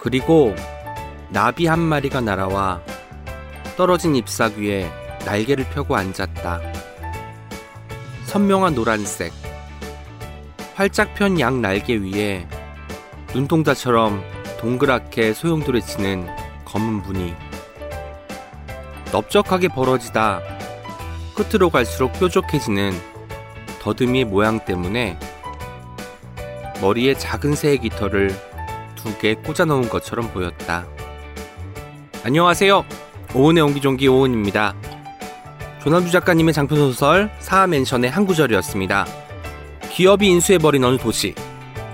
그리고 나비 한 마리가 날아와 떨어진 잎사귀 위에 날개를 펴고 앉았다. 선명한 노란색. 활짝 편 양 날개 위에 눈동자처럼 동그랗게 소용돌이치는 검은 무늬. 넓적하게 벌어지다 끝으로 갈수록 뾰족해지는 더듬이의 모양 때문에 머리에 작은 새의 깃털을 두 개 꽂아 놓은 것처럼 보였다. 안녕하세요. 오은의 옹기종기 오은입니다. 조남주 작가님의 장편소설 사하맨션의 한 구절이었습니다. 기업이 인수해버린 어느 도시.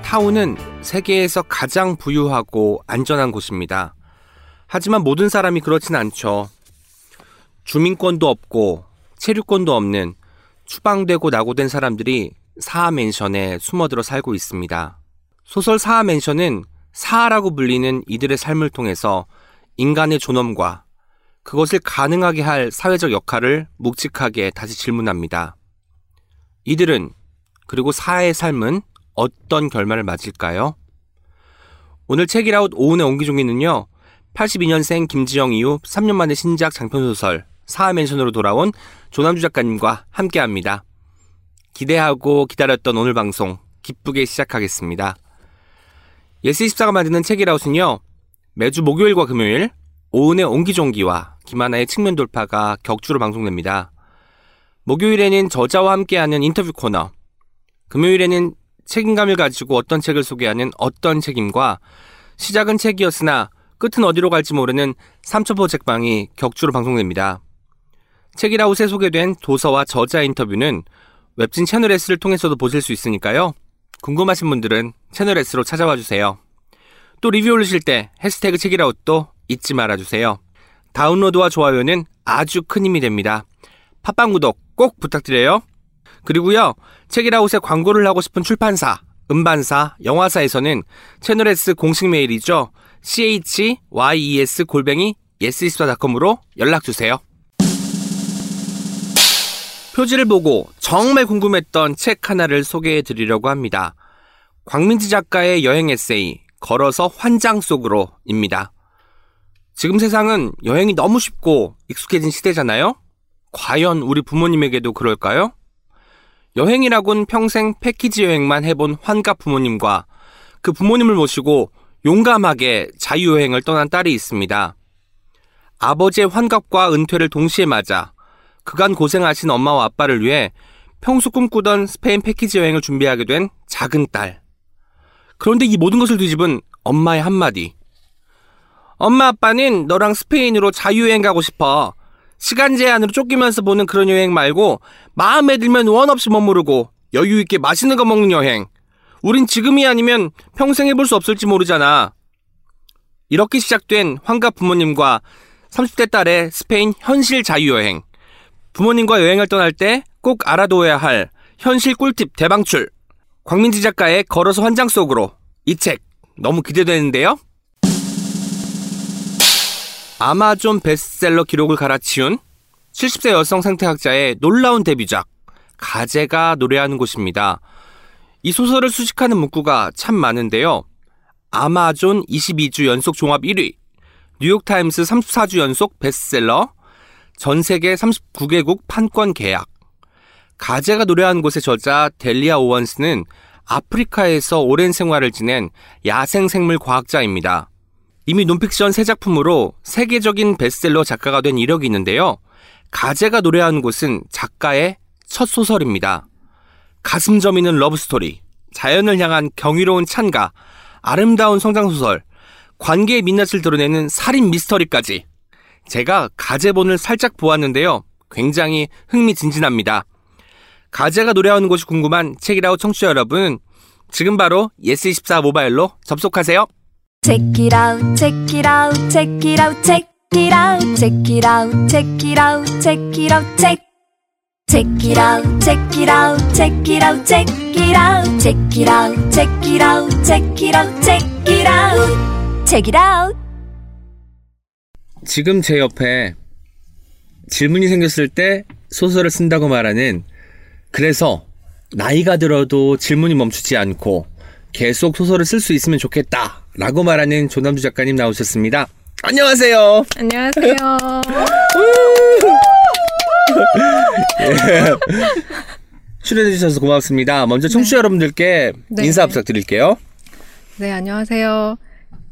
타운은 세계에서 가장 부유하고 안전한 곳입니다. 하지만 모든 사람이 그렇진 않죠. 주민권도 없고 체류권도 없는 추방되고 낙오된 사람들이 사하맨션에 숨어들어 살고 있습니다. 소설 사하맨션은 사하라고 불리는 이들의 삶을 통해서 인간의 존엄과 그것을 가능하게 할 사회적 역할을 묵직하게 다시 질문합니다. 이들은 그리고 사의 삶은 어떤 결말을 맞을까요? 오늘 책이라웃 오은의 옹기종이는요. 82년생 김지영 이후 3년 만에 신작 장편소설 사하맨션으로 돌아온 조남주 작가님과 함께합니다. 기대하고 기다렸던 오늘 방송 기쁘게 시작하겠습니다. 예스24가 만드는 책읽아웃은요. 매주 목요일과 금요일 오은의 옹기종기와 김하나의 측면 돌파가 격주로 방송됩니다. 목요일에는 저자와 함께하는 인터뷰 코너, 금요일에는 책임감을 가지고 어떤 책을 소개하는 어떤 책임과 시작은 책이었으나 끝은 어디로 갈지 모르는 삼천포 책방이 격주로 방송됩니다. 책이라웃에 소개된 도서와 저자 인터뷰는 웹진 채널 S를 통해서도 보실 수 있으니까요. 궁금하신 분들은 채널 S로 찾아와 주세요. 또 리뷰 올리실 때 해시태그 책이라웃도 잊지 말아 주세요. 다운로드와 좋아요는 아주 큰 힘이 됩니다. 팟빵 구독 꼭 부탁드려요. 그리고요, 책이라웃에 광고를 하고 싶은 출판사, 음반사, 영화사에서는 채널 S 공식 메일이죠. chyes 골뱅이 yes24.com으로 연락 주세요. 표지를 보고 정말 궁금했던 책 하나를 소개해 드리려고 합니다. 광민지 작가의 여행 에세이, 걸어서 환장 속으로입니다. 지금 세상은 여행이 너무 쉽고 익숙해진 시대잖아요? 과연 우리 부모님에게도 그럴까요? 여행이라곤 평생 패키지 여행만 해본 환갑 부모님과 그 부모님을 모시고 용감하게 자유여행을 떠난 딸이 있습니다. 아버지의 환갑과 은퇴를 동시에 맞아 그간 고생하신 엄마와 아빠를 위해 평소 꿈꾸던 스페인 패키지 여행을 준비하게 된 작은 딸. 그런데 이 모든 것을 뒤집은 엄마의 한마디. 엄마 아빠는 너랑 스페인으로 자유여행 가고 싶어. 시간 제한으로 쫓기면서 보는 그런 여행 말고 마음에 들면 원 없이 머무르고 여유 있게 맛있는 거 먹는 여행. 우린 지금이 아니면 평생 해볼 수 없을지 모르잖아. 이렇게 시작된 환갑 부모님과 30대 딸의 스페인 현실 자유여행. 부모님과 여행을 떠날 때 꼭 알아둬야 할 현실 꿀팁 대방출. 광민지 작가의 걸어서 환장 속으로 이 책 너무 기대되는데요? 아마존 베스트셀러 기록을 갈아치운 70세 여성 생태학자의 놀라운 데뷔작 가재가 노래하는 곳입니다. 이 소설을 수식하는 문구가 참 많은데요. 아마존 22주 연속 종합 1위, 뉴욕타임스 34주 연속 베스트셀러, 전 세계 39개국 판권 계약. 가재가 노래하는 곳의 저자 델리아 오원스는 아프리카에서 오랜 생활을 지낸 야생 생물 과학자입니다. 이미 논픽션 세 작품으로 세계적인 베스트셀러 작가가 된 이력이 있는데요. 가재가 노래하는 곳은 작가의 첫 소설입니다. 가슴 저미는 러브스토리, 자연을 향한 경이로운 찬가, 아름다운 성장소설, 관계의 민낯을 드러내는 살인 미스터리까지 제가 가재본을 살짝 보았는데요. 굉장히 흥미진진합니다. 가재가 노래하는 곳이 궁금한 책이라우 청취자 여러분, 지금 바로 예스24 모바일로 접속하세요. Check it out, check it out, check it out, check it out, check it out, check it out, check it out, check. Check it out, check it out, check it out, check it out, check it out, check it out, check it out, check it out, check it out. 지금 제 옆에 질문이 생겼을 때 소설을 쓴다고 말하는 그래서 나이가 들어도 질문이 멈추지 않고 계속 소설을 쓸 수 있으면 좋겠다 라고 말하는 조남주 작가님 나오셨습니다. 안녕하세요. 안녕하세요. 예. 출연해주셔서 고맙습니다. 먼저 청취자 여러분들께 네. 인사 부탁드릴게요. 네, 안녕하세요.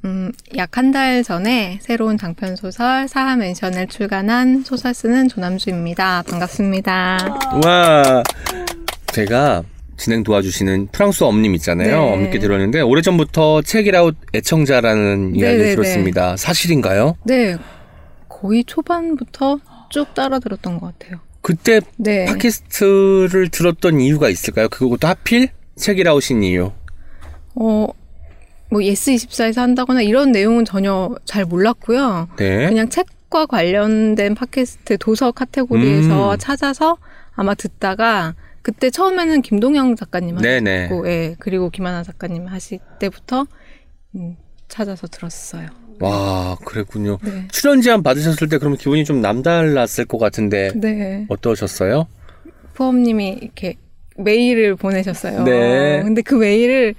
음, 약 한 달 전에 새로운 장편 소설 사하 맨션을 출간한 소설 쓰는 조남주입니다. 반갑습니다. 와, 제가 진행 도와주시는 프랑소와 엄님 있잖아요. 네. 엄님께 들었는데 오래전부터 책읽아웃 애청자라는 이야기를 네네네. 들었습니다. 사실인가요? 네, 거의 초반부터 쭉 따라 들었던 것 같아요. 그때 네. 팟캐스트를 들었던 이유가 있을까요? 그것도 하필 책읽아웃인 이유. 어, 뭐 예스24에서 한다거나 이런 내용은 전혀 잘 몰랐고요. 네. 그냥 책과 관련된 팟캐스트 도서 카테고리에서 음. 찾아서 아마 듣다가 그때 처음에는 김동영 작가님 네네. 하셨고, 예, 그리고 김하나 작가님 하실 때부터 음, 찾아서 들었어요. 와, 그랬군요. 네. 출연 제안 받으셨을 때 그럼 기분이 좀 남달랐을 것 같은데 네. 어떠셨어요? 프엄님이 이렇게 메일을 보내셨어요. 네. 근데 그 메일을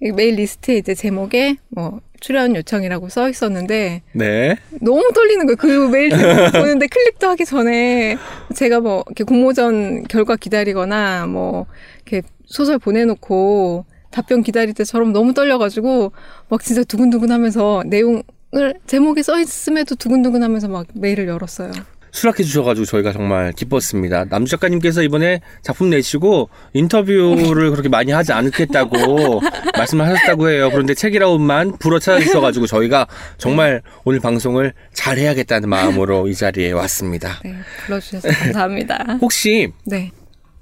메일 리스트에 이제 제목에 뭐 출연 요청이라고 써 있었는데 네. 너무 떨리는 거예요. 그 메일 보는데 클릭도 하기 전에 제가 뭐 이렇게 공모전 결과 기다리거나 뭐 이렇게 소설 보내놓고 답변 기다릴 때처럼 너무 떨려가지고 막 진짜 두근두근하면서 내용을 제목에 써 있음에도 두근두근하면서 막 메일을 열었어요. 수락해 주셔가지고 저희가 정말 기뻤습니다. 남주 작가님께서 이번에 작품 내시고 인터뷰를 그렇게 많이 하지 않겠다고 말씀을 하셨다고 해요. 그런데 책이라운만 불어 찾아주셔가지고 저희가 정말 오늘 방송을 잘 해야겠다는 마음으로 이 자리에 왔습니다. 네, 불러주셔서 감사합니다. 혹시 네.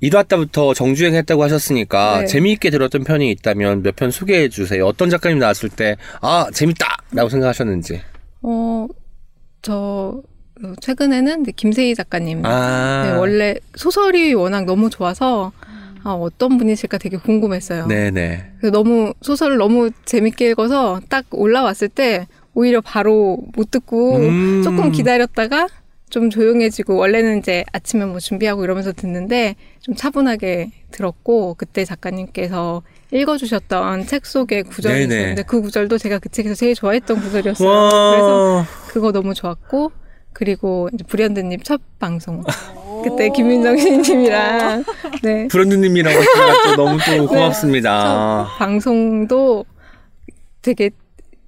1화 때부터 정주행 했다고 하셨으니까 네. 재미있게 들었던 편이 있다면 몇 편 소개해 주세요. 어떤 작가님 나왔을 때 아 재밌다 라고 생각하셨는지. 어, 저 어, 최근에는 이제 김세희 작가님 아 네, 원래 소설이 워낙 너무 좋아서 아, 어떤 분이실까 되게 궁금했어요. 네네. 그래서 너무 소설을 너무 재밌게 읽어서 딱 올라왔을 때 오히려 바로 못 듣고 음. 조금 기다렸다가 좀 조용해지고 원래는 이제 아침에 뭐 준비하고 이러면서 듣는데 좀 차분하게 들었고 그때 작가님께서 읽어주셨던 책 속의 구절이 네네. 있었는데 그 구절도 제가 그 책에서 제일 좋아했던 구절이었어요. 그래서 와. 그거 너무 좋았고 그리고 불현듯님 첫 방송 그때 김민정 시인님이랑 네 같이 또 너무 또 고맙습니다. 첫 방송도 되게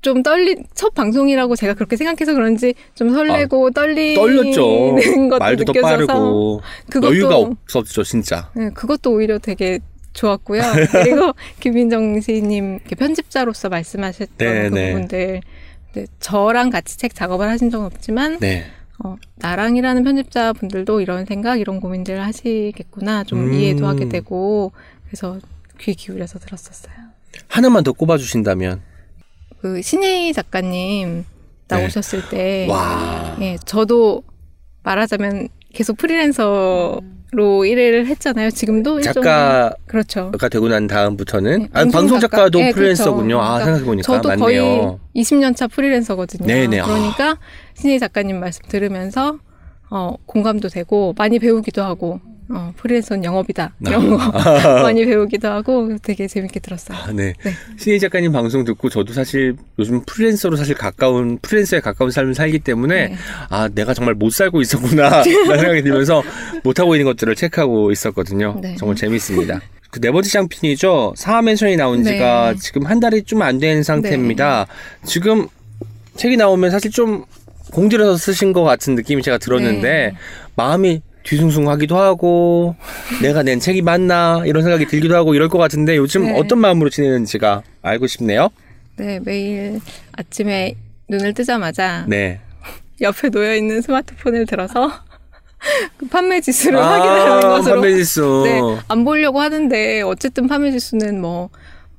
좀 떨리 첫 방송이라고 제가 그렇게 생각해서 그런지 좀 설레고 떨리는 아, 떨렸죠. 것도 말도 더 느껴져서 빠르고 그것도 여유가 없었죠, 진짜. 네, 그것도 오히려 되게 좋았고요. 그리고 김민정 이렇게 편집자로서 말씀하셨던 네, 그 네. 부분들 네, 저랑 같이 책 작업을 하신 적은 없지만 네. 어, 나랑 일하는 편집자 분들도 이런 생각, 이런 고민들을 하시겠구나 좀 음. 이해도 하게 되고 그래서 귀 기울여서 들었었어요. 하나만 더 꼽아주신다면. 그 신혜희 작가님 나오셨을 때, 네. 와. 예, 저도 말하자면 계속 프리랜서 로 일을 했잖아요. 지금도 작가가 그렇죠. 되고 난 다음부터는. 네, 아, 방송 작가. 작가도 예, 프리랜서군요. 그렇죠. 아, 그러니까 생각해 보니까. 저도 맞네요. 거의 20년 차 프리랜서거든요. 네네. 아. 그러니까 신희 작가님 말씀 들으면서 어, 공감도 되고 많이 배우기도 하고 어, 프리랜서는 영업이다 이런 거 많이 배우기도 하고 되게 재밌게 들었어요. 아, 네. 네. 신희 작가님 방송 듣고 저도 사실 요즘 프리랜서로 사실 가까운, 프리랜서에 가까운 삶을 살기 때문에 네. 아, 내가 정말 못 살고 있었구나. 라는 생각이 들면서 못 하고 있는 것들을 체크하고 있었거든요. 네. 정말 재밌습니다. 그 네 번째 장편이죠. 사하맨션이 나온 지가 네. 지금 한 달이 좀 안 된 상태입니다. 지금 책이 나오면 사실 좀 공들여서 쓰신 것 같은 느낌이 제가 들었는데 네. 마음이 뒤숭숭하기도 하고 내가 낸 책이 맞나 이런 생각이 들기도 하고 이럴 것 같은데 요즘 네. 어떤 마음으로 지내는지가 알고 싶네요. 네, 매일 아침에 눈을 뜨자마자 네. 옆에 놓여 있는 스마트폰을 들어서 그 판매 지수를 아, 확인하는 것으로 판매 지수. 네, 안 보려고 하는데 어쨌든 판매 지수는 뭐,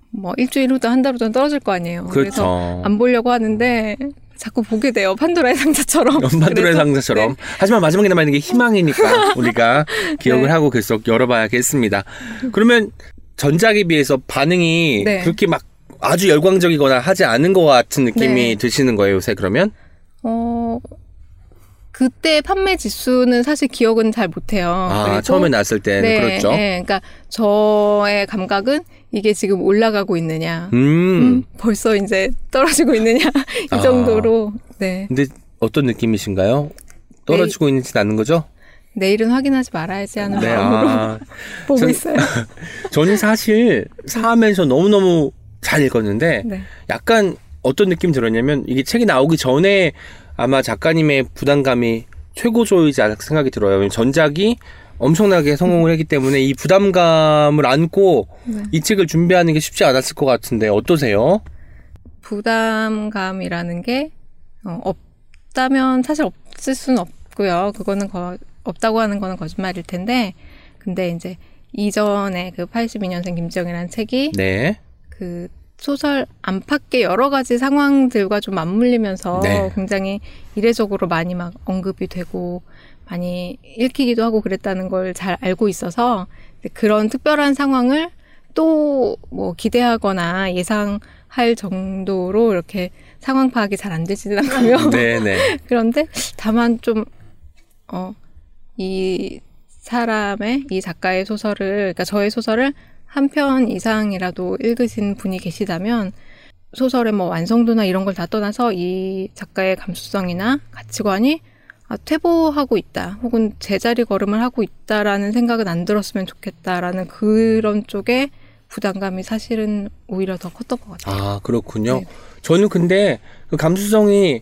뭐 일주일 후든 한 달 후든 떨어질 거 아니에요. 래서 그렇죠. 안 보려고 하는데 자꾸 보게 돼요. 판도라의 상자처럼. 그래서, 상자처럼. 네. 하지만 마지막에 남아있는 게 희망이니까 우리가 기억을 네. 하고 계속 열어봐야겠습니다. 그러면 전작에 비해서 반응이 네. 그렇게 막 아주 열광적이거나 하지 않은 것 같은 느낌이 네. 드시는 거예요, 요새 그러면? 어, 그때 판매 지수는 사실 기억은 잘 못해요. 아, 처음에 났을 때는 네, 그렇죠. 네, 그러니까 저의 감각은 이게 지금 올라가고 있느냐, 음. 음, 벌써 이제 떨어지고 있느냐 이 아. 정도로 네 근데 어떤 느낌이신가요? 떨어지고 있는지 않는 거죠? 내일은 확인하지 말아야지 하는 네. 마음으로 아, 보고 전- 있어요. 저는 사실 사하면서 너무너무 잘 읽었는데 네. 약간 어떤 느낌이 들었냐면 이게 책이 나오기 전에 아마 작가님의 부담감이 최고조이지 않을까 생각이 들어요. 전작이 엄청나게 성공을 했기 때문에 이 부담감을 안고 네. 이 책을 준비하는 게 쉽지 않았을 것 같은데 어떠세요? 부담감이라는 게 어, 없다면 사실 없을 수는 없고요. 그거는 거, 없다고 하는 거는 거짓말일 텐데, 근데 이제 이전에 그 82년생 김지영이라는 책이 네. 그 소설 안팎의 여러 가지 상황들과 좀 맞물리면서 네. 굉장히 이례적으로 많이 막 언급이 되고 많이 읽히기도 하고 그랬다는 걸 잘 알고 있어서 그런 특별한 상황을 또 뭐 기대하거나 예상할 정도로 이렇게 상황 파악이 잘 안 되지는 않고요. 네네. 그런데 다만 좀, 어, 이 사람의, 이 작가의 소설을, 그러니까 저의 소설을 한 편 이상이라도 읽으신 분이 계시다면 소설의 뭐 완성도나 이런 걸 다 떠나서 이 작가의 감수성이나 가치관이 아, 퇴보하고 있다. 혹은 제자리 걸음을 하고 있다라는 생각은 안 들었으면 좋겠다라는 그런 쪽에 부담감이 사실은 오히려 더 컸던 것 같아요. 아 그렇군요. 네. 저는 근데 그 감수성이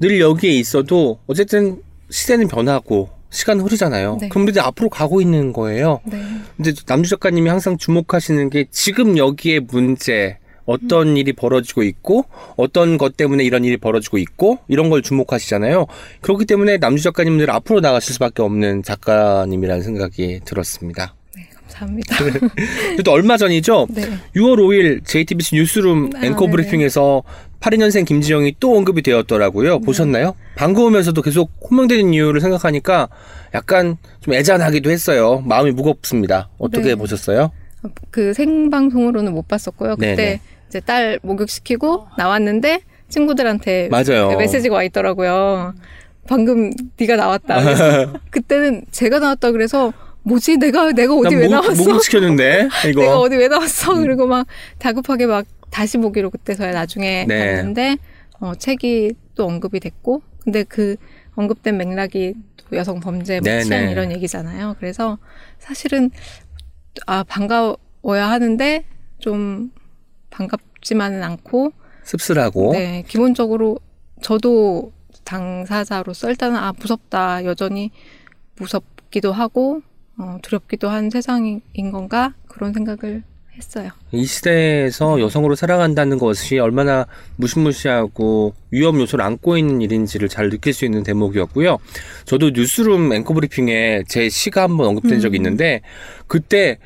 늘 여기에 있어도 어쨌든 시대는 변하고 시간은 흐르잖아요. 네. 그럼 우리 앞으로 가고 있는 거예요. 네. 근데 남주 작가님이 항상 주목하시는 게 지금 여기에 문제, 어떤 일이 벌어지고 있고, 어떤 것 때문에 이런 일이 벌어지고 있고, 이런 걸 주목하시잖아요. 그렇기 때문에 남주 작가님들 앞으로 나가실 수밖에 없는 작가님이라는 생각이 들었습니다. 네, 감사합니다. 그래도 얼마 전이죠? 네. 6월 5일 JTBC 뉴스룸 아, 앵커 네네. 브리핑에서 82년생 김지영이 또 언급이 되었더라고요. 보셨나요? 반가우면서도 계속 호명되는 이유를 생각하니까 약간 좀 애잔하기도 했어요. 마음이 무겁습니다. 어떻게 네. 보셨어요? 그 생방송으로는 못 봤었고요. 그때 네네. 이제 딸 목욕시키고 나왔는데 친구들한테 맞아요. 메시지가 와 있더라고요. 방금 네가 나왔다. 그때는 제가 나왔다 그래서 뭐지 내가 내가 어디 왜 나왔어? 목욕시켰는데 이거. 내가 어디 왜 나왔어? 그리고 막 다급하게 막 다시 보기로 그때서야 나중에 네. 봤는데 어, 책이 또 언급이 됐고 근데 그 언급된 맥락이 또 여성 범죄 뭐 네, 네. 이런 얘기잖아요. 그래서 사실은 아 반가워야 하는데 좀 반갑지만은 않고 씁쓸하고. 네 기본적으로 저도 당사자로서 일단은 아 무섭다 여전히 무섭기도 하고 어, 두렵기도 한 세상인 건가 그런 생각을 했어요. 이 시대에서 여성으로 살아간다는 것이 얼마나 무시무시하고 위험 요소를 안고 있는 일인지를 잘 느낄 수 있는 대목이었고요. 저도 뉴스룸 앵커 브리핑에 제 시가 한번 언급된 적이 음. 있는데 그때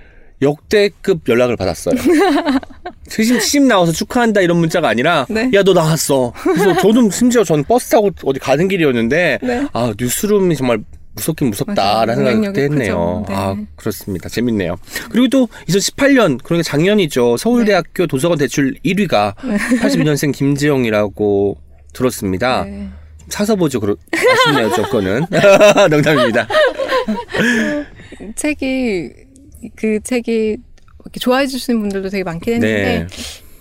역대급 연락을 받았어요. 시집, 시집 나와서 축하한다 이런 문자가 아니라 네. 야너 나왔어. 그래서 저도 심지어 전 버스 타고 어디 가는 길이었는데 네. 아 뉴스룸이 정말 무섭긴 무섭다라는 맞아요. 영향력이 했네요. 크죠. 네. 아 그렇습니다. 재밌네요. 그리고 또 2018년 그러니까 작년이죠. 서울대학교 도서관 대출 1위가 82년생 김지영이라고 들었습니다. 네. 사서 보죠. 그러, 아쉽네요. 조건은 농담입니다. 책이 그 책이 이렇게 좋아해 주시는 분들도 되게 많긴 네. 했는데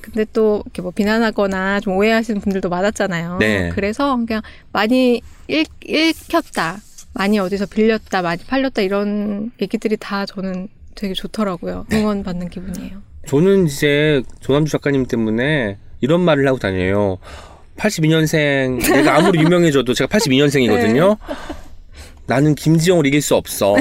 근데 또 이렇게 뭐 비난하거나 좀 오해하시는 분들도 많았잖아요. 네. 그래서 그냥 많이 읽, 읽혔다, 많이 어디서 빌렸다, 많이 팔렸다 이런 얘기들이 다 저는 되게 좋더라고요. 네. 응원받는 기분이에요. 저는 이제 조남주 작가님 때문에 이런 말을 하고 다녀요. 82년생 내가 아무리 유명해져도 제가 82년생이거든요. 나는 김지영을 이길 수 없어.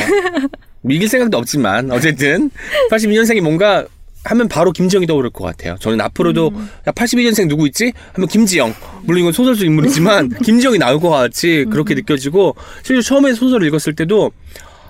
이길 생각도 없지만 어쨌든 82년생이 뭔가 하면 바로 김지영이 떠오를 것 같아요. 저는 앞으로도 야 82년생 누구 있지? 하면 김지영. 물론 이건 소설 속 인물이지만 김지영이 나올 것 같이 그렇게 느껴지고 실제로 처음에 소설을 읽었을 때도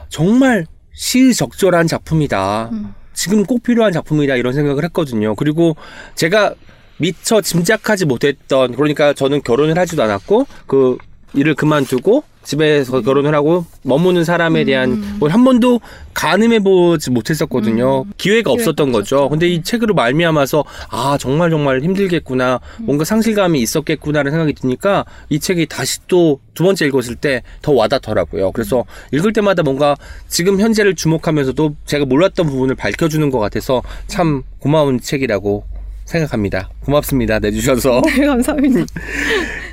정말 시의적절한 작품이다. 음. 지금 꼭 필요한 작품이다 이런 생각을 했거든요. 그리고 제가 미처 짐작하지 못했던 그러니까 저는 결혼을 하지도 않았고 그 일을 그만두고 집에서 결혼을 하고 머무는 사람에 대한 뭘한 번도 가늠해 보지 못했었거든요. 기회가 없었던 거죠. 없었죠. 근데 이 책으로 말미암아서 아 정말 정말 힘들겠구나, 뭔가 상실감이 있었겠구나라는 생각이 드니까 이 책이 다시 또 두 번째 읽었을 때 더 와닿더라고요. 그래서 읽을 때마다 뭔가 지금 현재를 주목하면서도 제가 몰랐던 부분을 밝혀주는 것 같아서 참 고마운 책이라고 생각합니다. 고맙습니다. 내주셔서. 네, 감사합니다.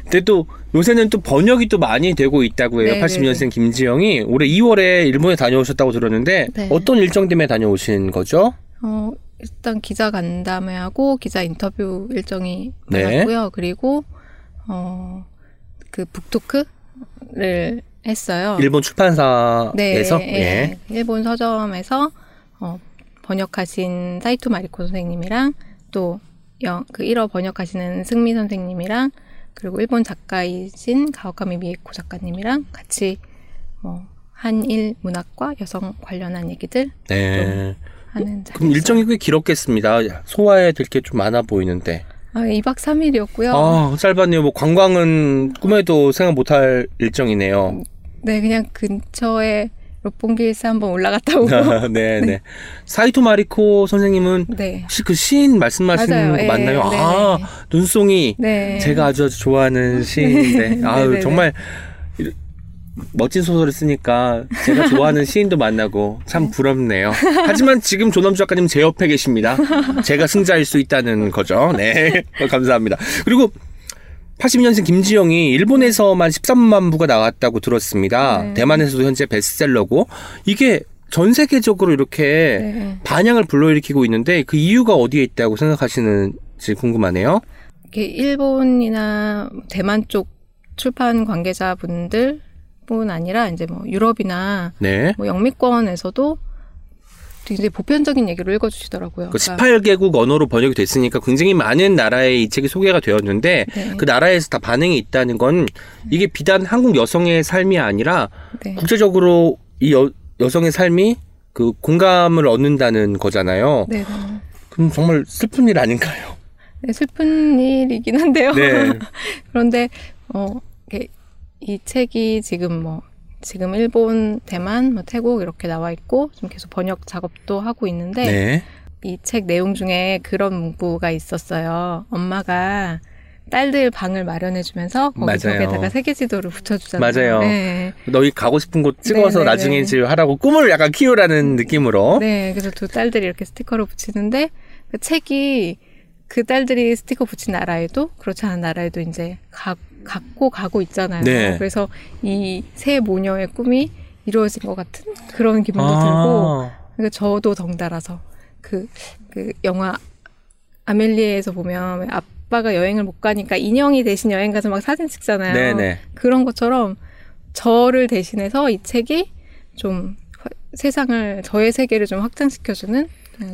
근데 또 요새는 또 번역이 또 많이 되고 있다고 해요. 네, 82년생 김지영이 올해 2월에 일본에 다녀오셨다고 들었는데 네. 어떤 일정 때문에 다녀오신 거죠? 어, 일단 기자 간담회 하고 기자 인터뷰 일정이 네. 많았고요. 그리고 어, 그 북토크를 했어요. 일본 출판사에서 네, 예. 일본 서점에서 어, 번역하신 사이토 마리코 선생님이랑 또그 1어 번역하시는 승미 선생님이랑 그리고 일본 작가이신 가오카미 미에코 작가님이랑 같이 뭐 한일 문학과 여성 관련한 얘기들 네. 하는 자리. 그럼 일정이 꽤 길었겠습니다. 소화해야 될 게 좀 많아 보이는데. 아, 2박 3일이었고요. 아, 짧았네요. 뭐 관광은 꿈에도 생각 못할 일정이네요. 네, 그냥 근처에 롯본기 일스 한번 올라갔다 오고. 네, 네. 사이토 마리코 선생님은 네. 혹시 그 시인 말씀하시는. 거 예, 맞나요? 네. 아, 눈송이. 네. 제가 아주 아주 좋아하는 시인인데 네, 아유 네, 네. 정말 멋진 소설을 쓰니까 제가 좋아하는 시인도 만나고 참 부럽네요. 하지만 지금 조남주 작가님 제 옆에 계십니다. 제가 승자일 수 있다는 거죠. 네, 감사합니다. 그리고 82년생 김지영이 일본에서만 13만 부가 나왔다고 들었습니다. 네. 대만에서도 현재 베스트셀러고 이게 전 세계적으로 이렇게 네. 반향을 불러일으키고 있는데 그 이유가 어디에 있다고 생각하시는지 궁금하네요. 이렇게 일본이나 대만 쪽 출판 관계자분들뿐 아니라 이제 뭐 유럽이나 네. 뭐 영미권에서도 굉장히 보편적인 얘기로 읽어주시더라고요. 그 그러니까 18개국 언어로 번역이 됐으니까 굉장히 많은 나라에 이 책이 소개가 되었는데 네. 그 나라에서 다 반응이 있다는 건 이게 비단 한국 여성의 삶이 아니라 네. 국제적으로 이 여, 여성의 삶이 그 공감을 얻는다는 거잖아요. 네, 네. 그럼 정말 슬픈 일 아닌가요? 네, 슬픈 일이긴 한데요. 네. 그런데 어, 이 책이 지금 뭐 지금 일본, 대만, 뭐 태국 이렇게 나와 있고 좀 계속 번역 작업도 하고 있는데 네. 이책 내용 중에 그런 문구가 있었어요. 엄마가 딸들 방을 마련해주면서 거기 맞아요. 벽에다가 세계 지도를 붙여주잖아요. 맞아요. 네. 너희 가고 싶은 곳 찍어서 네, 네, 나중에 네. 이제 하라고 꿈을 약간 키우라는 느낌으로. 네, 그래서 두 딸들이 이렇게 스티커를 붙이는데 그 책이 그 딸들이 스티커 붙인 나라에도 그렇지 않은 나라에도 이제 가, 갖고 가고 있잖아요. 네. 그래서 이 새 모녀의 꿈이 이루어진 것 같은 그런 기분도 들고 아, 그러니까 저도 덩달아서 그, 그 영화 아멜리에에서 보면 왜 아빠가 여행을 못 가니까 인형이 대신 여행 가서 막 사진 찍잖아요. 네네. 그런 것처럼 저를 대신해서 이 책이 좀 화- 세상을 저의 세계를 좀 확장시켜주는 네,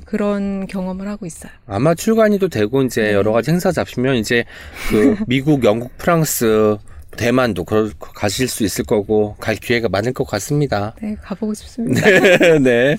그런 경험을 하고 있어요. 아마 출간이 또 되고 이제 네. 여러 가지 행사 잡히면 이제 그 미국, 영국, 프랑스, 대만도 그 가실 수 있을 거고 갈 기회가 많을 것 같습니다. 네, 가보고 싶습니다. 네.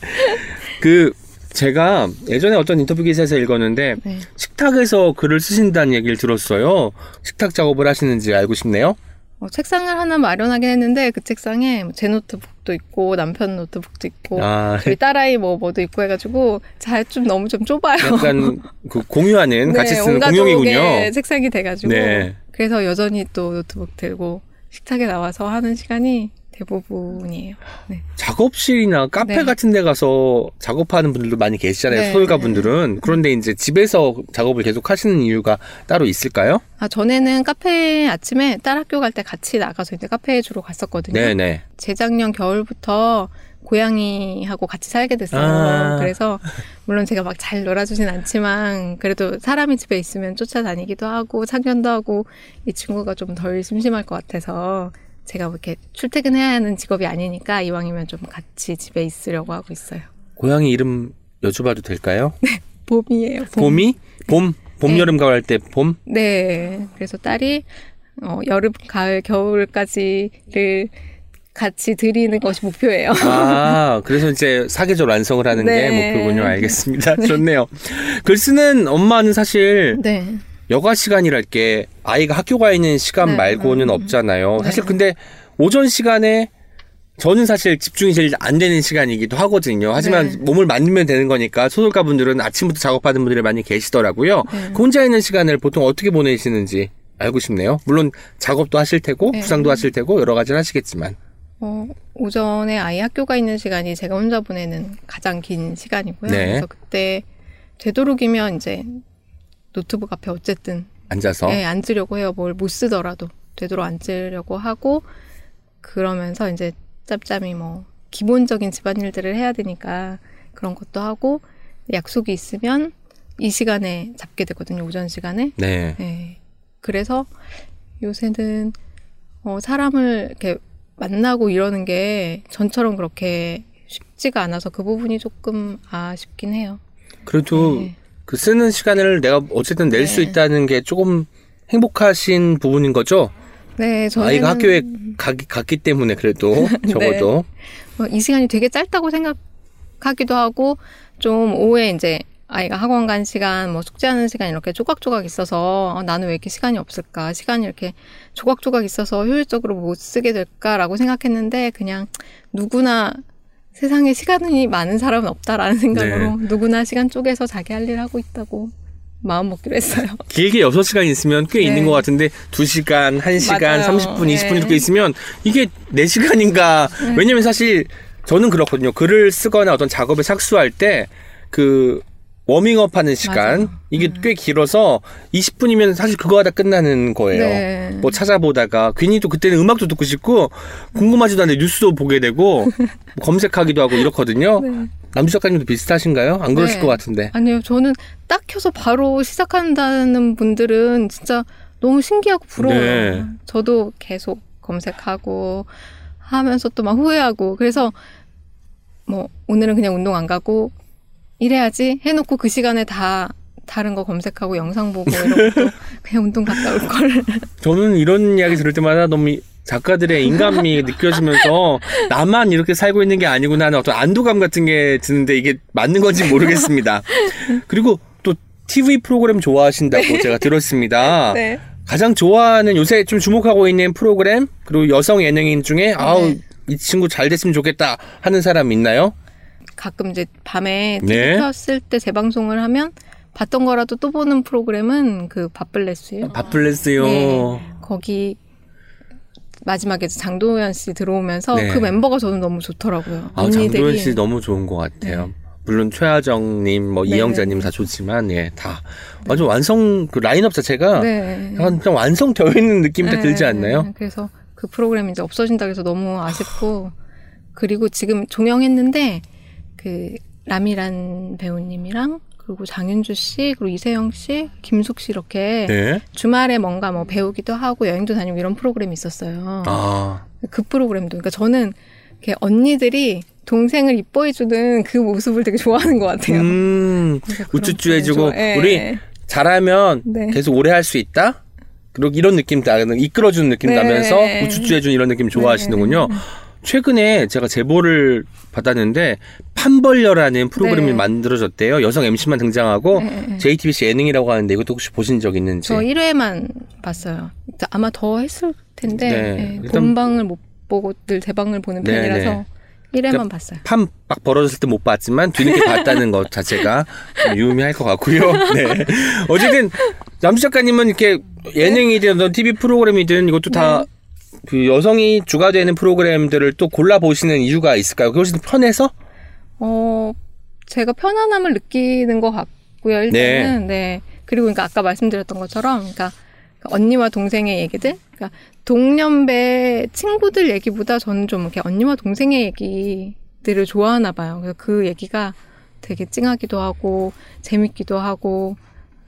그 제가 예전에 어떤 인터뷰 기사에서 읽었는데 네. 식탁에서 글을 쓰신다는 얘기를 들었어요. 식탁 작업을 하시는지 알고 싶네요. 어, 책상을 하나 마련하긴 했는데 그 책상에 뭐제 노트북 도 있고 남편 노트북도 있고 아, 저희 딸아이 뭐 뭐도 있고 해가지고 잘 좀 너무 좀 좁아요. 약간 그 공유하는 같이 네, 쓰는 온 공용이군요. 책상이 돼가지고 네. 그래서 여전히 또 노트북 들고 식탁에 나와서 하는 시간이 대부분이에요. 네. 작업실이나 카페 네. 같은 데 가서 작업하는 분들도 많이 계시잖아요. 네. 소설가 분들은. 그런데 이제 집에서 작업을 계속 하시는 이유가 따로 있을까요? 아 전에는 카페 아침에 딸 학교 갈 때 같이 나가서 이제 카페에 주로 갔었거든요. 네네. 재작년 겨울부터 고양이하고 같이 살게 됐어요. 아. 그래서 물론 제가 막 잘 놀아주진 않지만 그래도 사람이 집에 있으면 쫓아다니기도 하고 참견도 하고 이 친구가 좀 덜 심심할 것 같아서 제가 뭐 이렇게 출퇴근해야 하는 직업이 아니니까 이왕이면 좀 같이 집에 있으려고 하고 있어요. 고양이 이름 여쭤봐도 될까요? 봄이에요. 봄. 봄이? 봄? 봄, 네. 여름, 가을 할 때 봄? 네. 그래서 딸이 어, 여름, 가을, 겨울까지를 같이 드리는 것이 목표예요. 아, 그래서 이제 사계절 완성을 하는 게 네. 목표군요. 알겠습니다. 좋네요. 글 쓰는 엄마는 사실 네. 여가 시간이랄 게 아이가 학교 가 있는 시간 네. 말고는 음. 없잖아요. 사실 네. 근데 오전 시간에 저는 사실 집중이 제일 안 되는 시간이기도 하거든요. 하지만 네. 몸을 만들면 되는 거니까 소설가 분들은 아침부터 작업하는 분들이 많이 계시더라고요. 네. 그 혼자 있는 시간을 보통 어떻게 보내시는지 알고 싶네요. 물론 작업도 하실 테고 네. 부상도 하실 테고 여러 가지를 하시겠지만. 어, 오전에 아이 학교가 있는 시간이 제가 혼자 보내는 가장 긴 시간이고요. 네. 그래서 그때 되도록이면 이제 노트북 앞에 어쨌든 앉아서 예, 앉으려고 해요. 뭘 못 쓰더라도 되도록 앉으려고 하고 그러면서 이제 짬짬이 뭐 기본적인 집안일들을 해야 되니까 그런 것도 하고 약속이 있으면 이 시간에 잡게 되거든요. 오전 시간에. 네. 네. 그래서 요새는 어, 사람을 이렇게 만나고 이러는 게 전처럼 그렇게 쉽지가 않아서 그 부분이 조금 아쉽긴 해요. 그래도 네. 그 쓰는 시간을 내가 어쨌든 낼수 네. 있다는 게 조금 행복하신 부분인 거죠. 네, 저는 아이가 학교에 가기, 갔기 때문에 그래도 적어도 뭐이 시간이 되게 짧다고 생각하기도 하고 좀 오후에 이제 아이가 학원 간 시간, 뭐 숙제하는 시간 이렇게 조각조각 있어서 아, 나는 왜 이렇게 시간이 없을까? 시간이 이렇게 조각조각 있어서 효율적으로 못 쓰게 될까라고 생각했는데 그냥 누구나 세상에 시간이 많은 사람은 없다라는 생각으로 누구나 시간 쪼개서 자기 할 일 하고 있다고 마음 먹기로 했어요. 길게 6시간 있으면 꽤 네. 있는 것 같은데 2시간, 1시간, 맞아요. 30분, 네. 20분 이렇게 있으면 이게 4시간인가 왜냐면 사실 저는 그렇거든요. 글을 쓰거나 어떤 작업에 착수할 때 그 워밍업 하는 시간 맞아요. 이게 꽤 길어서 20분이면 사실 그거 하다 끝나는 거예요. 네. 뭐 찾아보다가 괜히 또 그때는 음악도 듣고 싶고 궁금하지도 않은데 뉴스도 보게 되고 검색하기도 하고 이렇거든요. 네. 남주 작가님도 비슷하신가요? 안 그러실 네. 것 같은데. 아니요, 저는 딱 켜서 바로 시작한다는 분들은 진짜 너무 신기하고 부러워요. 네. 저도 계속 검색하고 하면서 또 막 후회하고 그래서 뭐 오늘은 그냥 운동 안 가고 이래야지 해놓고 그 시간에 다 다른 거 검색하고 영상 보고 이러고 또 그냥 운동 갔다 올 걸. 저는 이런 이야기 들을 때마다 너무 이- 작가들의 인간미 느껴지면서 나만 이렇게 살고 있는 게 아니구나 하는 어떤 안도감 같은 게 드는데 이게 맞는 건지 모르겠습니다. 그리고 또 TV 프로그램 좋아하신다고 제가 들었습니다. 네. 가장 좋아하는 요새 좀 주목하고 있는 프로그램 그리고 여성 예능인 중에 아우 네. 이 친구 잘 됐으면 좋겠다 하는 사람 있나요? 가끔 이제 밤에 TV 네. 켰을 때 재방송을 하면 봤던 거라도 또 보는 프로그램은 그 밥블레스예요. 바플레스요. 네. 거기 마지막에 장도연 씨 들어오면서 네. 그 멤버가 저는 너무 좋더라고요. 아, 장도연 씨 너무 좋은 것 같아요. 물론 최하정님, 뭐 네. 이영자님 다 좋지만 예, 다 완전 완성 그 라인업 자체가 네. 약간 좀 완성되어 있는 느낌이 딱 네. 들지 않나요? 그래서 그 프로그램이 이제 없어진다 그래서 너무 아쉽고 그리고 지금 종영했는데 그 라미란 배우님이랑 그리고 장윤주 씨 그리고 이세영 씨, 김숙 씨 이렇게 네. 주말에 뭔가 뭐 배우기도 하고 여행도 다니고 이런 프로그램이 있었어요. 아, 그 프로그램도 그러니까 저는 이렇게 언니들이 동생을 이뻐해주는 그 모습을 되게 좋아하는 것 같아요. 음, 그래서 그런 우쭈쭈 프로그램 해주고 좋아해. 우리 잘하면 네. 계속 오래 할 수 있다. 그리고 이런 느낌 이끌어주는 느낌 네. 나면서 우쭈쭈 해주는 이런 느낌 좋아하시는군요. 최근에 제가 제보를 받았는데 판벌려라는 프로그램이 네. 만들어졌대요. 여성 MC만 등장하고 네, 네. JTBC 예능이라고 하는데 이것도 혹시 보신 적 있는지? 저 1회만 봤어요. 아마 더 했을 텐데 네. 네, 본방을 못 보고 늘 대방을 보는 네, 편이라서 1회만 그러니까 봤어요. 판 막 벌어졌을 때 못 봤지만 뒤늦게 봤다는 것 자체가 좀 유의미할 것 같고요. 네. 어쨌든 남주 작가님은 이렇게 예능이든 TV 프로그램이든 이것도 다 그 여성이 주가 되는 프로그램들을 또 골라 보시는 이유가 있을까요? 그것이 편해서? 어, 제가 편안함을 느끼는 것 같고요. 일단은 네. 그리고 그러니까 아까 말씀드렸던 것처럼, 그러니까 언니와 동생의 얘기들, 그러니까 동년배 친구들 얘기보다 저는 좀 이렇게 언니와 동생의 얘기들을 좋아하나 봐요. 그래서 그 얘기가 되게 찡하기도 하고 재밌기도 하고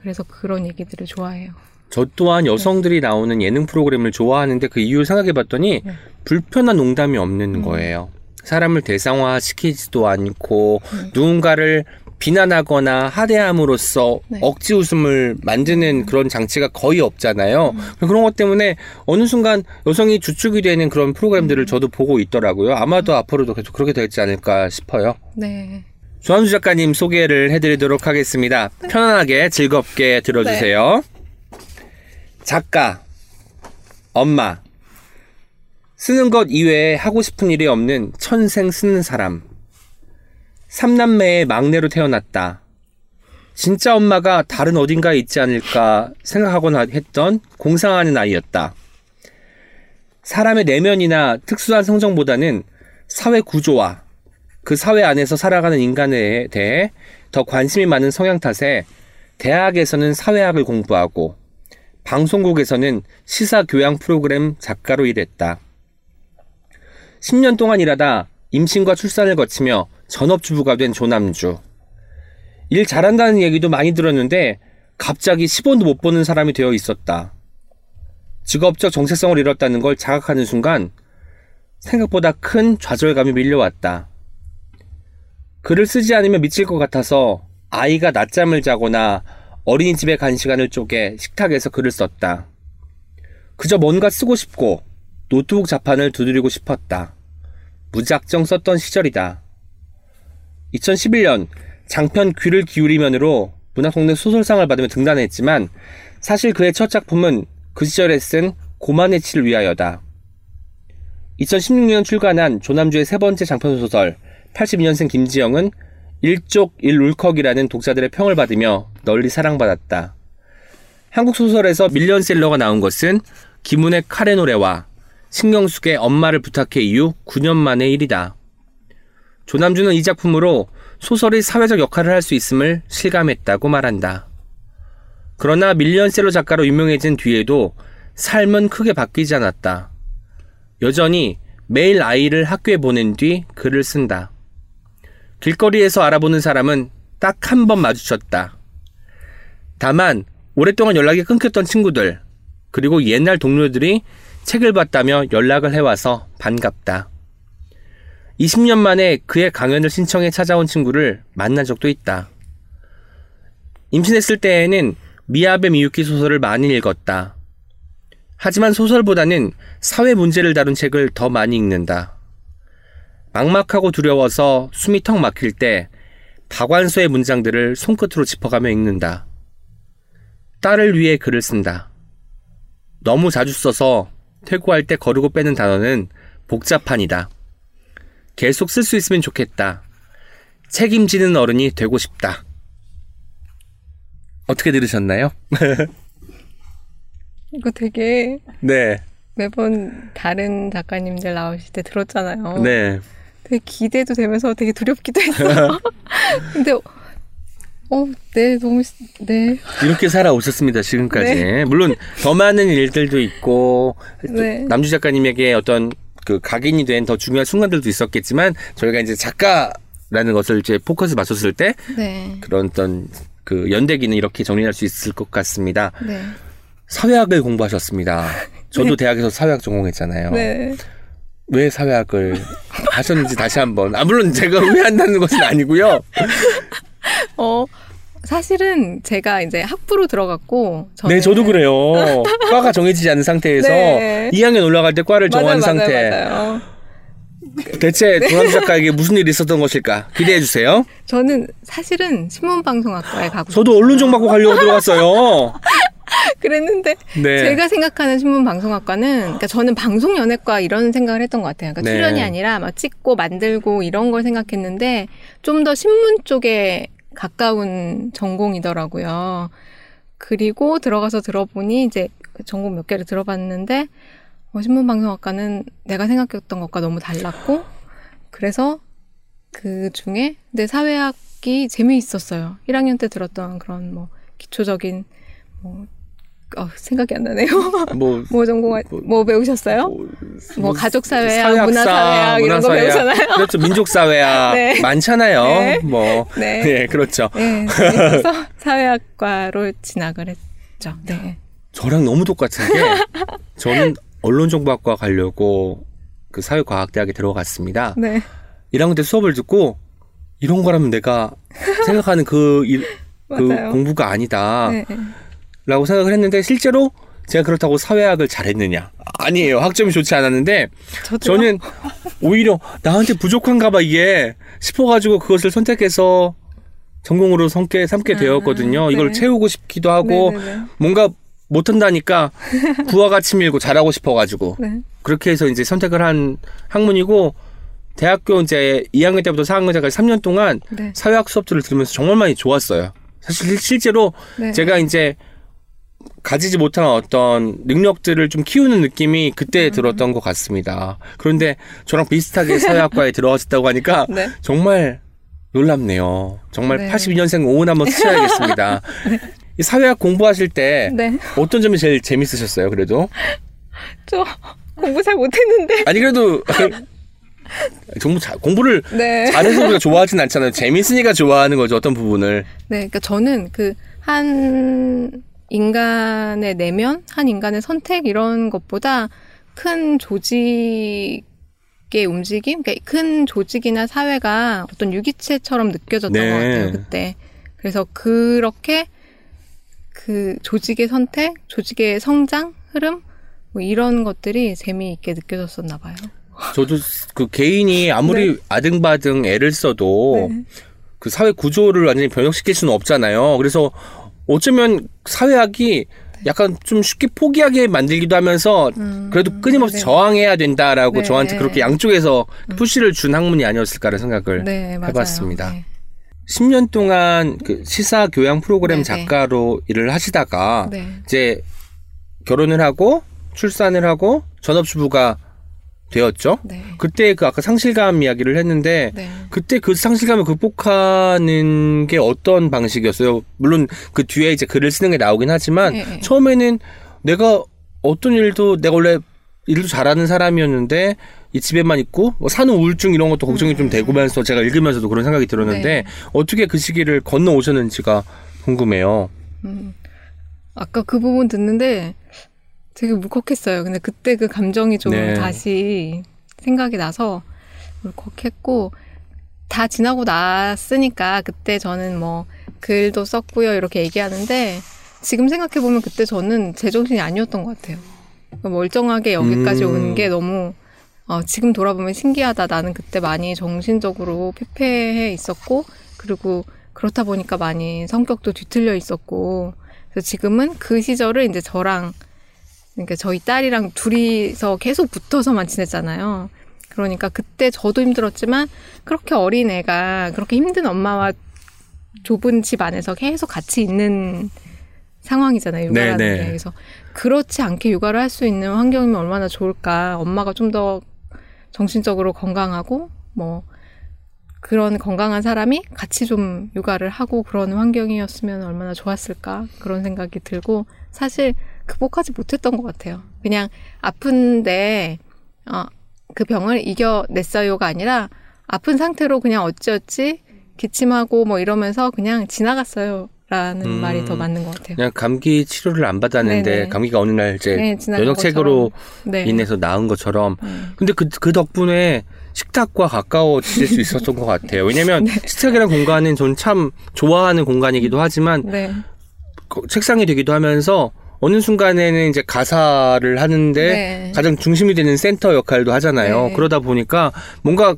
그래서 그런 얘기들을 좋아해요. 저 또한 여성들이 나오는 예능 프로그램을 좋아하는데 그 이유를 생각해 봤더니 네. 불편한 농담이 없는 음. 거예요. 사람을 대상화 시키지도 않고 음. 누군가를 비난하거나 하대함으로써 네. 억지 웃음을 만드는 그런 장치가 거의 없잖아요. 음. 그런 것 때문에 어느 순간 여성이 주축이 되는 그런 음. 프로그램들을 저도 보고 있더라고요. 아마도 앞으로도 계속 그렇게 되지 않을까 싶어요. 네. 조한수 작가님 소개를 해드리도록 하겠습니다. 편안하게 즐겁게 들어주세요. 네. 작가, 엄마, 쓰는 것 이외에 하고 싶은 일이 없는 천생 쓰는 사람. 삼남매의 막내로 태어났다. 진짜 엄마가 다른 어딘가에 있지 않을까 생각하곤 했던 공상하는 아이였다. 사람의 내면이나 특수한 성정보다는 사회 구조와 그 사회 안에서 살아가는 인간에 대해 더 관심이 많은 성향 탓에 대학에서는 사회학을 공부하고 방송국에서는 시사 교양 프로그램 작가로 일했다. 10년 동안 일하다 임신과 출산을 거치며 전업주부가 된 조남주. 일 잘한다는 얘기도 많이 들었는데 갑자기 10원도 못 버는 사람이 되어 있었다. 직업적 정체성을 잃었다는 걸 자각하는 순간 생각보다 큰 좌절감이 밀려왔다. 글을 쓰지 않으면 미칠 것 같아서 아이가 낮잠을 자거나 어린이집에 간 시간을 쪼개 식탁에서 글을 썼다. 그저 뭔가 쓰고 싶고 노트북 자판을 두드리고 싶었다. 무작정 썼던 시절이다. 2011년 장편 귀를 기울이면으로 문학동네 소설상을 받으며 등단했지만 사실 그의 첫 작품은 그 시절에 쓴 고만의 치를 위하여다. 2016년 출간한 조남주의 세 번째 장편 소설 82년생 김지영은 일족 일울컥이라는 독자들의 평을 받으며 널리 사랑받았다. 한국 소설에서 밀리언셀러가 나온 것은 김은의 카레 노래와 신경숙의 엄마를 부탁해 이후 9년 만의 일이다. 조남주는 이 작품으로 소설의 사회적 역할을 할 수 있음을 실감했다고 말한다. 그러나 밀리언셀러 작가로 유명해진 뒤에도 삶은 크게 바뀌지 않았다. 여전히 매일 아이를 학교에 보낸 뒤 글을 쓴다. 길거리에서 알아보는 사람은 딱 한 번 마주쳤다. 다만 오랫동안 연락이 끊겼던 친구들 그리고 옛날 동료들이 책을 봤다며 연락을 해와서 반갑다. 20년 만에 그의 강연을 신청해 찾아온 친구를 만난 적도 있다. 임신했을 때에는 미야베 미유키 소설을 많이 읽었다. 하지만 소설보다는 사회 문제를 다룬 책을 더 많이 읽는다. 막막하고 두려워서 숨이 턱 막힐 때 박완서의 문장들을 손끝으로 짚어가며 읽는다. 딸을 위해 글을 쓴다. 너무 자주 써서 퇴고할 때 거르고 빼는 단어는 복잡한이다. 계속 쓸 수 있으면 좋겠다. 책임지는 어른이 되고 싶다. 어떻게 들으셨나요? 이거 되게 네. 매번 다른 작가님들 나오실 때 들었잖아요. 네. 되게 기대도 되면서 되게 두렵기도 했어. 근데 어, 네, 너무 네. 이렇게 살아오셨습니다, 지금까지. 네. 물론 더 많은 일들도 있고 또 네. 남주 작가님에게 어떤 그 각인이 된 더 중요한 순간들도 있었겠지만 저희가 이제 작가라는 것을 이제 포커스 맞췄을 때 네. 그런 어떤 그 연대기는 이렇게 정리할 수 있을 것 같습니다. 네. 사회학을 공부하셨습니다. 저도 대학에서 사회학 전공했잖아요. 네. 왜 사회학을 하셨는지 다시 한번. 아 물론 제가 왜 한다는 것은 아니고요. 어, 사실은 제가 이제 학부로 들어갔고 저는 네, 저도 그래요. 과가 정해지지 않은 상태에서 네. 2학년 올라갈 때 과를 정한 상태. 맞아요. 대체 도남 작가에게 무슨 일이 있었던 것일까? 기대해 주세요. 저는 사실은 신문방송학과에 가고 저도 언론정 받고 가려고 들어갔어요. 그랬는데 네. 제가 생각하는 신문 방송학과는 그러니까 저는 방송 연예과 이런 생각을 했던 것 같아요. 그러니까 네. 출연이 아니라 막 찍고 만들고 이런 걸 생각했는데 좀 더 신문 쪽에 가까운 전공이더라고요. 그리고 들어가서 들어보니 이제 전공 몇 개를 들어봤는데 어, 신문방송학과는 내가 생각했던 것과 너무 달랐고 그래서 그 중에 내 사회학이 재미있었어요. 1학년 때 들었던 그런 뭐 기초적인 뭐 어, 생각이 안 나네요. 뭐, 뭐 전공할 뭐 배우셨어요? 뭐 가족 사회학, 문화 사회학 이런 거. 배우잖아요. 그렇죠. 민족 사회학 네. 많잖아요. 네. 뭐. 네. 네, 그렇죠. 네, 그래서 사회학과로 진학을 했죠. 네. 저랑 너무 똑같은 게 저는 언론정보학과 가려고 그 사회과학대학에 들어갔습니다. 네. 1학년 때 수업을 듣고 이런 거라면 내가 생각하는 그, 일, 그. 공부가 아니다. 네. 라고 생각을 했는데 실제로 제가 그렇다고 사회학을 잘했느냐? 아니에요. 학점이 좋지 않았는데 저도 저는 오히려 나한테 부족한가 봐 이게 싶어가지고 그것을 선택해서 전공으로 삼게, 삼게 아, 되었거든요. 이걸 네. 채우고 싶기도 하고 네네네. 뭔가 못한다니까 부하가 치밀고 잘하고 싶어가지고 네. 그렇게 해서 이제 선택을 한 학문이고 대학교 이제 2학년 때부터 4학년 때까지 3년 동안 네. 사회학 수업들을 들으면서 정말 많이 좋았어요. 사실 실제로 네. 제가 이제 가지지 못한 어떤 능력들을 좀 키우는 느낌이 그때 음. 들었던 것 같습니다. 그런데 저랑 비슷하게 사회학과에 들어갔다고 하니까 네. 정말 놀랍네요. 정말 네. 82년생 오은 한번 쓰셔야겠습니다. 이 사회학 공부하실 때 네. 어떤 점이 제일 재밌으셨어요? 그래도 저 공부 잘 못했는데. 아니 그래도 정말 자- 공부를 네. 잘해서 우리가 좋아하진 않잖아요. 재밌으니까 좋아하는 거죠. 어떤 부분을. 네, 그러니까 저는 그 한 인간의 내면, 한 인간의 선택 이런 것보다 큰 조직 의 움직임, 그러니까 큰 조직이나 사회가 어떤 유기체처럼 느껴졌던 네. 것 같아요 그때. 그래서 그렇게 그 조직의 선택, 조직의 성장, 흐름 뭐 이런 것들이 재미있게 느껴졌었나 봐요. 저도 그 개인이 아무리 아등바등 애를 써도 네. 그 사회 구조를 완전히 변형시킬 수는 없잖아요. 그래서 어쩌면 사회학이 약간 좀 쉽게 포기하게 만들기도 하면서 음, 그래도 끊임없이 네. 저항해야 된다라고 네. 저한테 그렇게 양쪽에서 푸시를 준 학문이 아니었을까라는 생각을 네. 해봤습니다. 네. 10년 동안 그 시사 교양 프로그램 네네. 작가로 일을 하시다가 네. 이제 결혼을 하고 출산을 하고 전업주부가 되었죠. 네. 그때 그 아까 상실감 이야기를 했는데 네. 그때 그 상실감을 극복하는 게 어떤 방식이었어요? 물론 그 뒤에 이제 글을 쓰는 게 나오긴 하지만 네, 네. 처음에는 내가 어떤 일도 내가 원래 일도 잘하는 사람이었는데 이 집에만 있고 뭐 사는 우울증 이런 것도 걱정이 좀 되고면서 제가 읽으면서도 그런 생각이 들었는데 음. 네. 어떻게 그 시기를 건너 오셨는지가 궁금해요. 음. 아까 그 부분 듣는데 되게 울컥했어요. 근데 그때 그 감정이 좀 네. 다시 생각이 나서 울컥했고 다 지나고 났으니까 그때 저는 뭐 글도 썼고요 이렇게 얘기하는데 지금 생각해 보면 그때 저는 제정신이 아니었던 것 같아요. 멀쩡하게 여기까지 음. 오는 게 너무 어, 지금 돌아보면 신기하다. 나는 그때 많이 정신적으로 피폐해 있었고 그리고 그렇다 보니까 많이 성격도 뒤틀려 있었고 그래서 지금은 그 시절을 이제 저랑 그러니까 저희 딸이랑 둘이서 계속 붙어서만 지냈잖아요. 그러니까 그때 저도 힘들었지만 그렇게 어린 애가 그렇게 힘든 엄마와 좁은 집 안에서 계속 같이 있는 상황이잖아요. 육아라는 네네. 게. 그래서 그렇지 않게 육아를 할 수 있는 환경이면 얼마나 좋을까. 엄마가 좀 더 정신적으로 건강하고 뭐 그런 건강한 사람이 같이 좀 육아를 하고 그런 환경이었으면 얼마나 좋았을까 그런 생각이 들고 사실 극복하지 못했던 것 같아요. 그냥 아픈데 어, 그 병을 이겨냈어요가 아니라 아픈 상태로 그냥 어찌어찌 기침하고 뭐 이러면서 그냥 지나갔어요. 라는 음. 말이 더 맞는 것 같아요. 그냥 감기 치료를 안 받았는데 네네. 감기가 어느 날 이제 네, 면역체계로 것처럼. 네. 인해서 나은 것처럼 음. 근데 그, 그 덕분에 식탁과 가까워질 수 있었던 것 같아요. 왜냐면 네. 식탁이라는 공간은 전참 좋아하는 공간이기도 하지만 네. 거- 책상이 되기도 하면서 어느 순간에는 이제 가사를 하는데 네. 가장 중심이 되는 센터 역할도 하잖아요. 네. 그러다 보니까 뭔가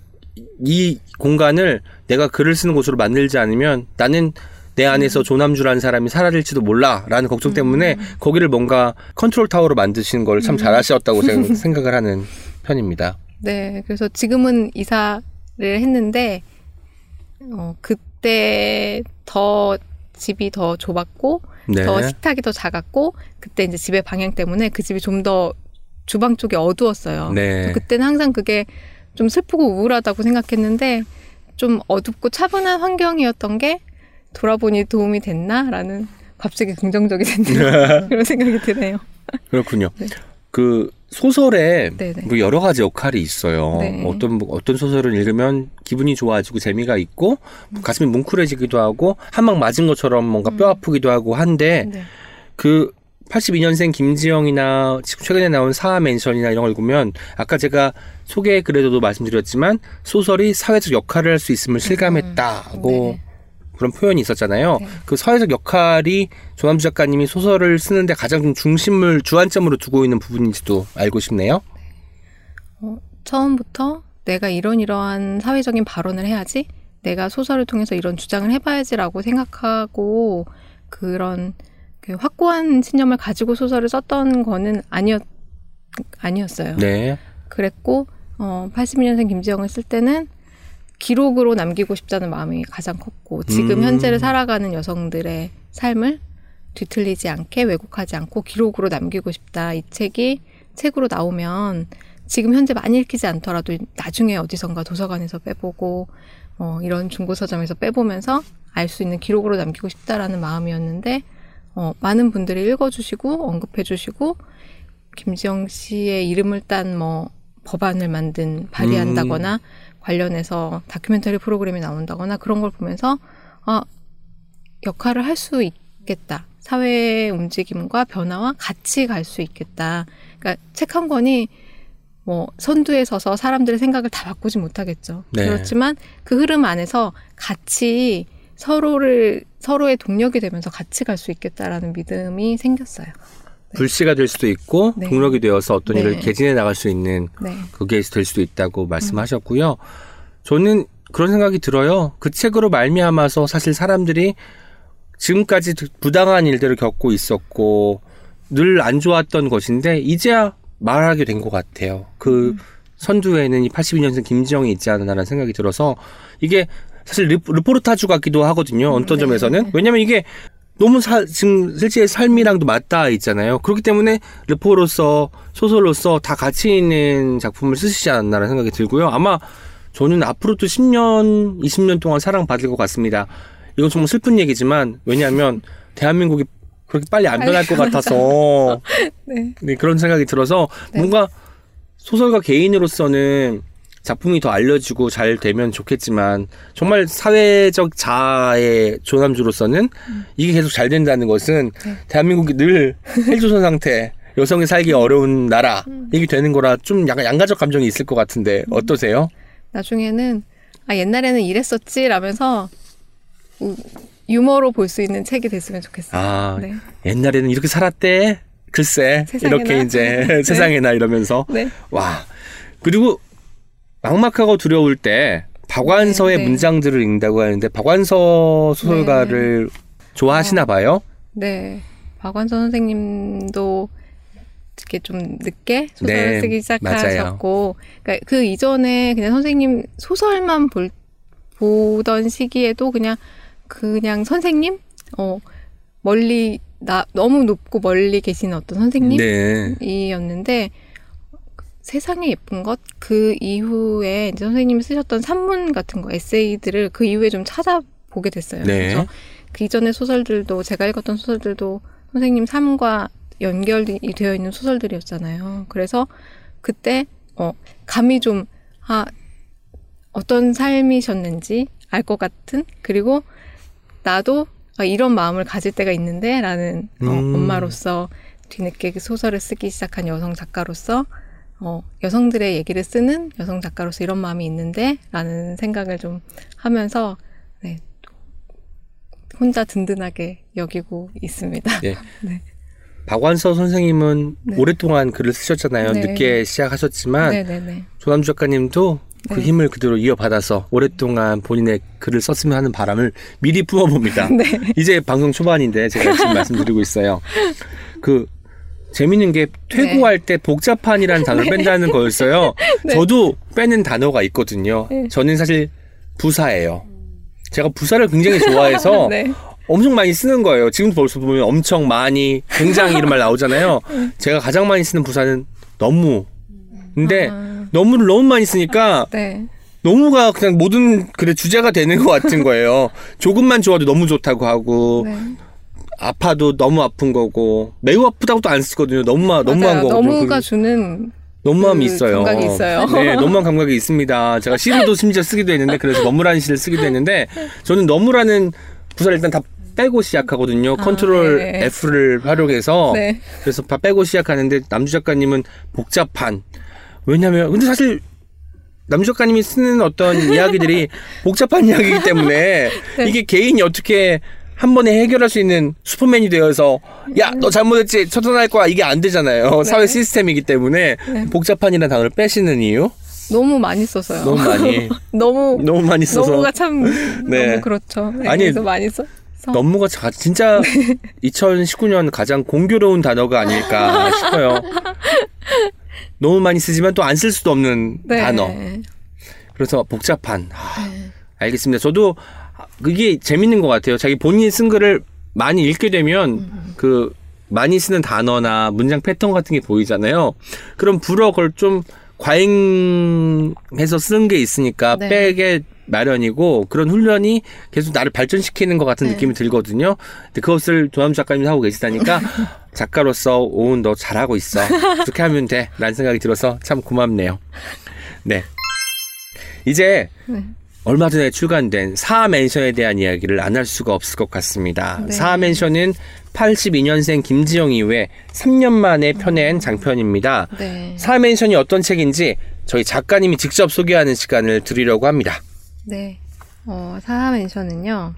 이 공간을 내가 글을 쓰는 곳으로 만들지 않으면 나는 내 음. 안에서 조남주라는 사람이 사라질지도 몰라라는 걱정 때문에 거기를 뭔가 컨트롤 타워로 만드시는 걸 음. 참 잘하셨다고 생- 생각을 하는 편입니다. 네, 그래서 지금은 이사를 했는데, 어, 그때 더 집이 더 좁았고, 네. 더 식탁이 더 작았고, 그때 이제 집의 방향 때문에 그 집이 좀 더 주방 쪽이 어두웠어요. 네. 그때는 항상 그게 좀 슬프고 우울하다고 생각했는데, 좀 어둡고 차분한 환경이었던 게 돌아보니 도움이 됐나라는 갑자기 긍정적이 됐네요. 그런 생각이 드네요. 그렇군요. 네. 그 소설에 네네. 뭐 여러 가지 역할이 있어요. 네. 어떤 어떤 소설을 읽으면 기분이 좋아지고 재미가 있고 가슴이 뭉클해지기도 하고 한 방 맞은 것처럼 뭔가 뼈 아프기도 하고 한데 네. 그 82년생 김지영이나 지금 최근에 나온 사하맨션이나 이런 걸 보면 아까 제가 소개 글에도 말씀드렸지만 소설이 사회적 역할을 할 수 있음을 실감했다고 음. 그런 표현이 있었잖아요. 네. 그 사회적 역할이 조남주 작가님이 소설을 쓰는데 가장 좀 중심을 주안점으로 두고 있는 부분인지도 알고 싶네요. 처음부터 내가 이런 이러한 사회적인 발언을 해야지, 내가 소설을 통해서 이런 주장을 해봐야지라고 생각하고 그런 그 확고한 신념을 가지고 소설을 썼던 거는 아니었 아니었어요. 네. 그랬고 어 82년생 김지영을 쓸 때는 기록으로 남기고 싶다는 마음이 가장 컸고 지금 음. 현재를 살아가는 여성들의 삶을 뒤틀리지 않게 왜곡하지 않고 기록으로 남기고 싶다. 이 책이 책으로 나오면 지금 현재 많이 읽히지 않더라도 나중에 어디선가 도서관에서 빼보고 어, 이런 중고 서점에서 빼보면서 알 수 있는 기록으로 남기고 싶다라는 마음이었는데 어, 많은 분들이 읽어주시고 언급해주시고 김지영 씨의 이름을 딴 뭐 법안을 만든 발의한다거나 관련해서 다큐멘터리 프로그램이 나온다거나 그런 걸 보면서 아 역할을 할 수 있겠다. 사회의 움직임과 변화와 같이 갈 수 있겠다. 그러니까 책 한 권이 뭐 선두에 서서 사람들의 생각을 다 바꾸지 못하겠죠. 네. 그렇지만 그 흐름 안에서 같이 서로를 서로의 동력이 되면서 같이 갈 수 있겠다라는 믿음이 생겼어요. 불씨가 될 수도 있고 네. 동력이 되어서 어떤 네. 일을 개진해 나갈 수 있는 네. 그게 될 수도 있다고 말씀하셨고요. 저는 그런 생각이 들어요. 그 책으로 말미암아서 사실 사람들이 지금까지 부당한 일들을 겪고 있었고 늘 안 좋았던 것인데 이제야 말하게 된 것 같아요. 그 선두에는 이 82년생 김지영이 있지 않나라는 생각이 들어서 이게 사실 르, 르포르타주 같기도 하거든요. 어떤 네. 점에서는 왜냐면 이게 너무 사, 지금 실제 삶이랑도 맞닿아 있잖아요. 그렇기 때문에 르포로서 소설로서 다 가치 있는 작품을 쓰시지 않았나라는 생각이 들고요. 아마 저는 앞으로도 10년, 20년 동안 사랑받을 것 같습니다. 이건 정말 슬픈 얘기지만 왜냐하면 대한민국이 그렇게 빨리 안 변할 것 같아서 네. 네, 그런 생각이 들어서 네. 뭔가 소설가 개인으로서는 작품이 더 알려지고 잘 되면 좋겠지만 정말 사회적 자아의 조남주로서는 이게 계속 잘 된다는 것은 네. 대한민국이 늘 헬조선 상태 여성이 살기 어려운 나라 이게 되는 거라 좀 약간 양가적 감정이 있을 것 같은데 어떠세요? 나중에는 아 옛날에는 이랬었지 라면서 우- 유머로 볼 수 있는 책이 됐으면 좋겠어요. 아 네. 옛날에는 이렇게 살았대 글쎄 세상에나. 이렇게 이제 네. 세상에나 이러면서 네. 와 그리고 막막하고 두려울 때 박완서의 네, 네. 문장들을 읽는다고 하는데 박완서 소설가를 좋아하시나 어. 봐요. 네. 박완서 선생님도 이렇게 좀 늦게 소설을 네, 쓰기 시작하셨고, 그러니까 그 이전에 그냥 선생님 소설만 볼, 보던 시기에도 그냥 그냥 선생님, 어 멀리 나 너무 높고 멀리 계신 어떤 선생님 네. 이었는데 세상에 예쁜 것 그 이후에 이제 선생님이 쓰셨던 산문 같은 거 에세이들을 그 이후에 좀 찾아보게 됐어요. 네. 그래서 그 이전의 소설들도 제가 읽었던 소설들도 선생님 삶과 연결이 되어 있는 소설들이었잖아요. 그래서 그때 어 감이 좀 아 어떤 삶이셨는지 알 것 같은 그리고 나도 아, 이런 마음을 가질 때가 있는데라는 어, 음. 엄마로서 뒤늦게 그 소설을 쓰기 시작한 여성 작가로서 어, 여성들의 얘기를 쓰는 여성 작가로서 이런 마음이 있는데 라는 생각을 좀 하면서 네, 혼자 든든하게 여기고 있습니다. 네. 네. 박완서 선생님은 네. 오랫동안 글을 쓰셨잖아요. 네. 늦게 시작하셨지만 네네네. 조남주 작가님도 그 네. 힘을 그대로 이어받아서 오랫동안 본인의 글을 썼으면 하는 바람을 미리 품어봅니다. 네. 이제 방송 초반인데 제가 지금 말씀드리고 있어요. 그 재밌는 게 퇴고할 때 복잡한이라는 단어를 뺀다는 거였어요. 네. 저도 빼는 단어가 있거든요. 네. 저는 사실 부사예요. 제가 부사를 굉장히 좋아해서 네. 엄청 많이 쓰는 거예요. 지금 벌써 보면 엄청 많이, 굉장히 이런 말 나오잖아요. 제가 가장 많이 쓰는 부사는 너무. 근데 아, 너무를 너무 많이 쓰니까 네. 너무가 그냥 모든 글의 주제가 되는 것 같은 거예요. 조금만 좋아도 너무 좋다고 하고 네. 아파도 너무 아픈 거고 매우 아프다고도 안 쓰거든요. 너무만 너무한 맞아요. 거고 너무가 그- 주는 너무함이 그 있어요. 감각이 있어요. 네, 너무한 감각이 있습니다. 제가 시로도 심지어 쓰기도 했는데 그래서 너무라는 시를 쓰기도 했는데 저는 너무라는 부사를 일단 다 빼고 시작하거든요. 아, 컨트롤 네. F를 활용해서 네. 그래서 다 빼고 시작하는데 남주 작가님은 복잡한 왜냐면 근데 사실 남주 작가님이 쓰는 어떤 이야기들이 복잡한 이야기이기 때문에 네. 이게 개인이 어떻게 한 번에 해결할 수 있는 슈퍼맨이 되어서 야 너 잘못했지 처단할 거야 이게 안 되잖아요 사회 시스템이기 때문에 네. 복잡한이라는 단어를 빼시는 이유 너무 많이 썼어요. 너무 많이 너무 너무 많이 써서 너무가 참 네. 너무 그렇죠. 네, 아니, 많이 써, 너무가 자- 진짜 2019년 가장 공교로운 단어가 아닐까 싶어요. 너무 많이 쓰지만 또 안 쓸 수도 없는 네. 단어. 그래서 복잡한. 아, 네. 알겠습니다. 저도 그게 재밌는 것 같아요. 자기 본인이 쓴 글을 많이 읽게 되면 음. 그 많이 쓰는 단어나 문장 패턴 같은 게 보이잖아요. 그럼 불어 그걸 좀 과잉해서 쓴게 있으니까 네. 빼게 마련이고 그런 훈련이 계속 나를 발전시키는 것 같은 네. 느낌이 들거든요. 근데 그것을 조남 작가님이 하고 계시다니까 작가로서 오은 너 잘하고 있어. 그렇게 하면 돼. 라는 생각이 들어서 참 고맙네요. 네. 이제 네. 얼마 전에 출간된 사멘션에 대한 이야기를 안 할 수가 없을 것 같습니다. 네. 사멘션은 82년생 김지영 이후에 3년 만에 펴낸 장편입니다. 네. 사멘션이 어떤 책인지 저희 작가님이 직접 소개하는 시간을 드리려고 합니다. 네. 어, 사하멘션은요,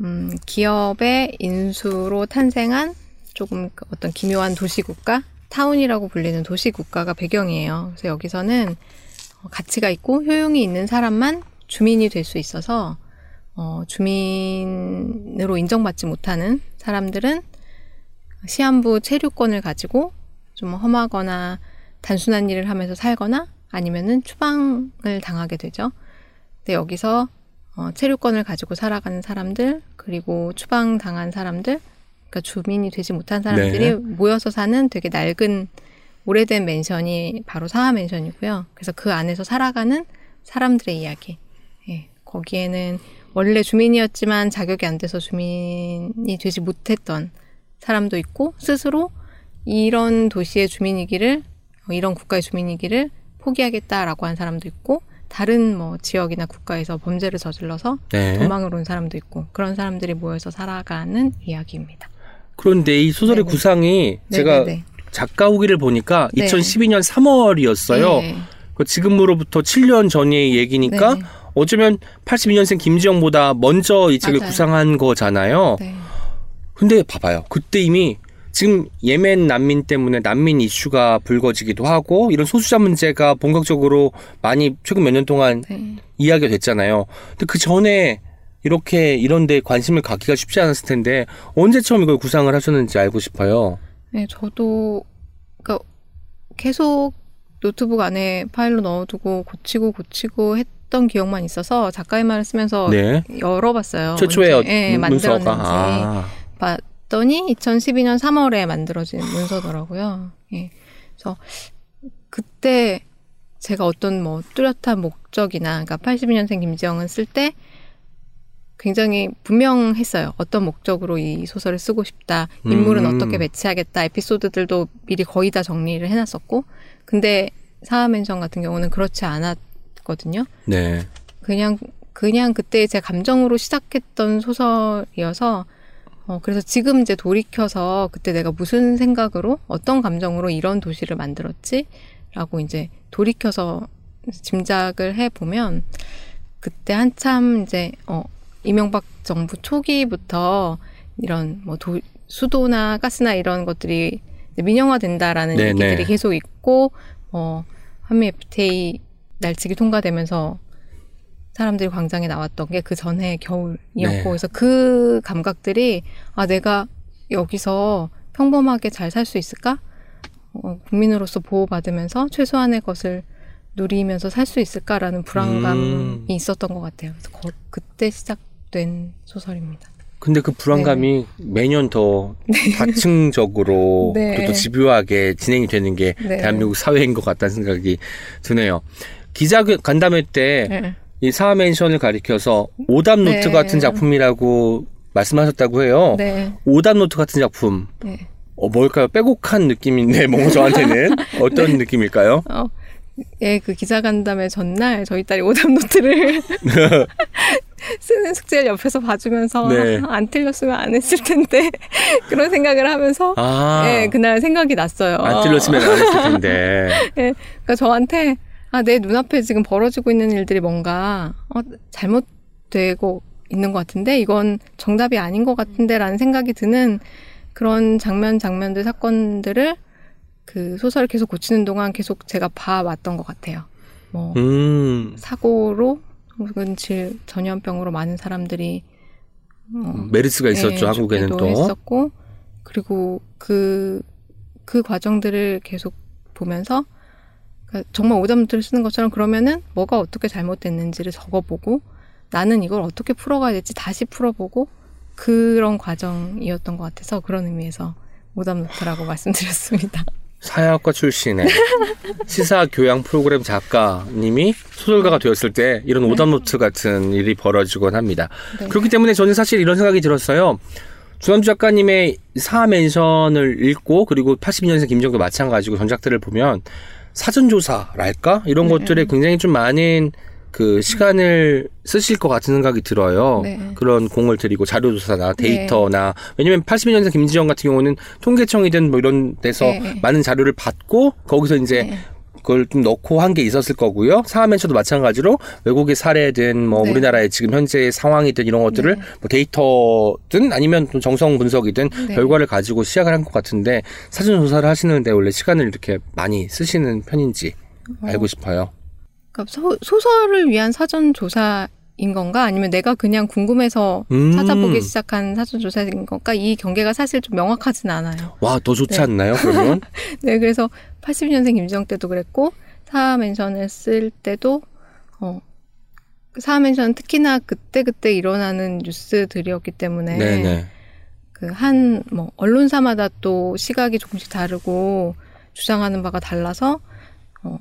음, 기업의 인수로 탄생한 조금 그 어떤 기묘한 도시국가, 타운이라고 불리는 도시국가가 배경이에요. 그래서 여기서는 어, 가치가 있고 효용이 있는 사람만 주민이 될 수 있어서, 어, 주민으로 인정받지 못하는 사람들은 시한부 체류권을 가지고 좀 험하거나 단순한 일을 하면서 살거나 아니면은 추방을 당하게 되죠. 근데 여기서 어, 체류권을 가지고 살아가는 사람들 그리고 추방 당한 사람들 그러니까 주민이 되지 못한 사람들이 네. 모여서 사는 되게 낡은 오래된 맨션이 바로 사하 맨션이고요. 그래서 그 안에서 살아가는 사람들의 이야기. 예, 거기에는 원래 주민이었지만 자격이 안 돼서 주민이 되지 못했던 사람도 있고 스스로 이런 도시의 주민이기를 어, 이런 국가의 주민이기를 포기하겠다라고 한 사람도 있고 다른 뭐 지역이나 국가에서 범죄를 저질러서 네. 도망을 온 사람도 있고 그런 사람들이 모여서 살아가는 이야기입니다. 그런데 이 소설의 네네. 구상이 제가 네네네. 작가 후기를 보니까 네. 2012년 3월이었어요. 네. 그 지금으로부터 7년 전의 얘기니까 네. 어쩌면 82년생 김지영보다 먼저 이 책을 맞아요. 구상한 거잖아요. 네. 근데 봐봐요. 그때 이미 지금 예멘 난민 때문에 난민 이슈가 불거지기도 하고 이런 소수자 문제가 본격적으로 많이 최근 몇 년 동안 네. 이야기가 됐잖아요. 근데 그 전에 이렇게 이런 데 관심을 갖기가 쉽지 않았을 텐데 언제 처음 이걸 구상을 하셨는지 알고 싶어요. 네, 저도 그러니까 계속 노트북 안에 파일로 넣어두고 고치고 고치고 했 던 기억만 있어서 작가의 말을 쓰면서 네. 열어봤어요. 최초의 언제, 예, 문- 만들었는지 아. 봤더니 2012년 3월에 만들어진 문서더라고요. 예. 그래서 그때 제가 어떤 뭐 뚜렷한 목적이나 그러니까 82년생 김지영은 쓸 때 굉장히 분명했어요. 어떤 목적으로 이 소설을 쓰고 싶다. 인물은 음. 어떻게 배치하겠다. 에피소드들도 미리 거의 다 정리를 해놨었고. 근데 사하멘션 같은 경우는 그렇지 않았 거든요. 네. 그냥 그냥 그때 제 감정으로 시작했던 소설이어서 어 그래서 지금 이제 돌이켜서 그때 내가 무슨 생각으로 어떤 감정으로 이런 도시를 만들었지라고 이제 돌이켜서 짐작을 해 보면 그때 한참 이제 어 이명박 정부 초기부터 이런 뭐 도, 수도나 가스나 이런 것들이 민영화된다라는 네, 얘기들이 네. 계속 있고 어 한미 FTA 날치기 통과되면서 사람들이 광장에 나왔던 게 그 전해 겨울이었고 네. 그래서 그 감각들이 아 내가 여기서 평범하게 잘 살 수 있을까? 어, 국민으로서 보호받으면서 최소한의 것을 누리면서 살 수 있을까라는 불안감이 음. 있었던 것 같아요. 그래서 거- 그때 시작된 소설입니다. 근데 그 불안감이 매년 더 다층적으로 네. 또 집요하게 진행이 되는 게 네. 대한민국 사회인 것 같다는 생각이 드네요. 기자 그 간담회 때 네. 이 사하맨션을 가리켜서 오답 노트 네. 같은 작품이라고 말씀하셨다고 해요. 네. 오답 노트 같은 작품. 네. 어, 뭘까요? 빼곡한 느낌인데, 뭔가 저한테는. 어떤 네. 느낌일까요? 어, 예, 그 기자간담회 전날 저희 딸이 오답 노트를 쓰는 숙제를 옆에서 봐주면서 네. 아, 안 틀렸으면 안 했을 텐데 그런 생각을 하면서 아, 예, 그날 생각이 났어요. 안 틀렸으면 안 했을 텐데. 예, 그러니까 저한테 아, 내 눈앞에 지금 벌어지고 있는 일들이 뭔가 어, 잘못되고 있는 것 같은데 이건 정답이 아닌 것 같은데라는 생각이 드는 그런 장면 장면들 사건들을 그 소설을 계속 고치는 동안 계속 제가 봐왔던 것 같아요. 뭐 음, 사고로 혹은 질 전염병으로 많은 사람들이 어, 메르스가 있었죠 예, 한국에는 또. 했었고 그리고 그그 과정들을 계속 보면서 정말 오답노트를 쓰는 것처럼 그러면은 뭐가 어떻게 잘못됐는지를 적어보고 나는 이걸 어떻게 풀어가야 될지 다시 풀어보고 그런 과정이었던 것 같아서 그런 의미에서 오답 노트라고 말씀드렸습니다. 사회학과 출신의 시사 교양 프로그램 작가님이 소설가가 되었을 때 이런 오답 노트 같은 일이 벌어지곤 합니다. 네. 그렇기 때문에 저는 사실 이런 생각이 들었어요. 조남주 작가님의 사하맨션을 읽고 그리고 82년생 김지영도 마찬가지고 전작들을 보면 사전조사랄까 이런 네. 것들에 굉장히 좀 많은 그 시간을 쓰실 것 같은 생각이 들어요. 네. 그런 공을 들이고 자료조사나 데이터나 왜냐면 82년생 김지영 같은 경우는 통계청이든 뭐 이런 데서 네. 많은 자료를 받고 거기서 이제 네. 그걸 좀 넣고 한 게 있었을 거고요. 사하멘처도 마찬가지로 외국의 사례든 뭐 네. 우리나라의 지금 현재 상황이든 이런 것들을 네. 뭐 데이터든 아니면 좀 정성 분석이든 네. 결과를 가지고 시작을 한 것 같은데 사전 조사를 하시는데 원래 시간을 이렇게 많이 쓰시는 편인지 알고 싶어요. 그러니까 소, 소설을 위한 사전 조사 인 건가 아니면 내가 그냥 궁금해서 음. 찾아보기 시작한 사전 조사인 건가 이 경계가 사실 좀 명확하진 않아요. 와, 더 좋지 네. 않나요? 그러면 네, 그래서 82년생 김지영 때도 그랬고 사하멘션을 쓸 때도 어 사하멘션 특히나 그때 그때 일어나는 뉴스들이었기 때문에 네네. 그한뭐 언론사마다 또 시각이 조금씩 다르고 주장하는 바가 달라서 어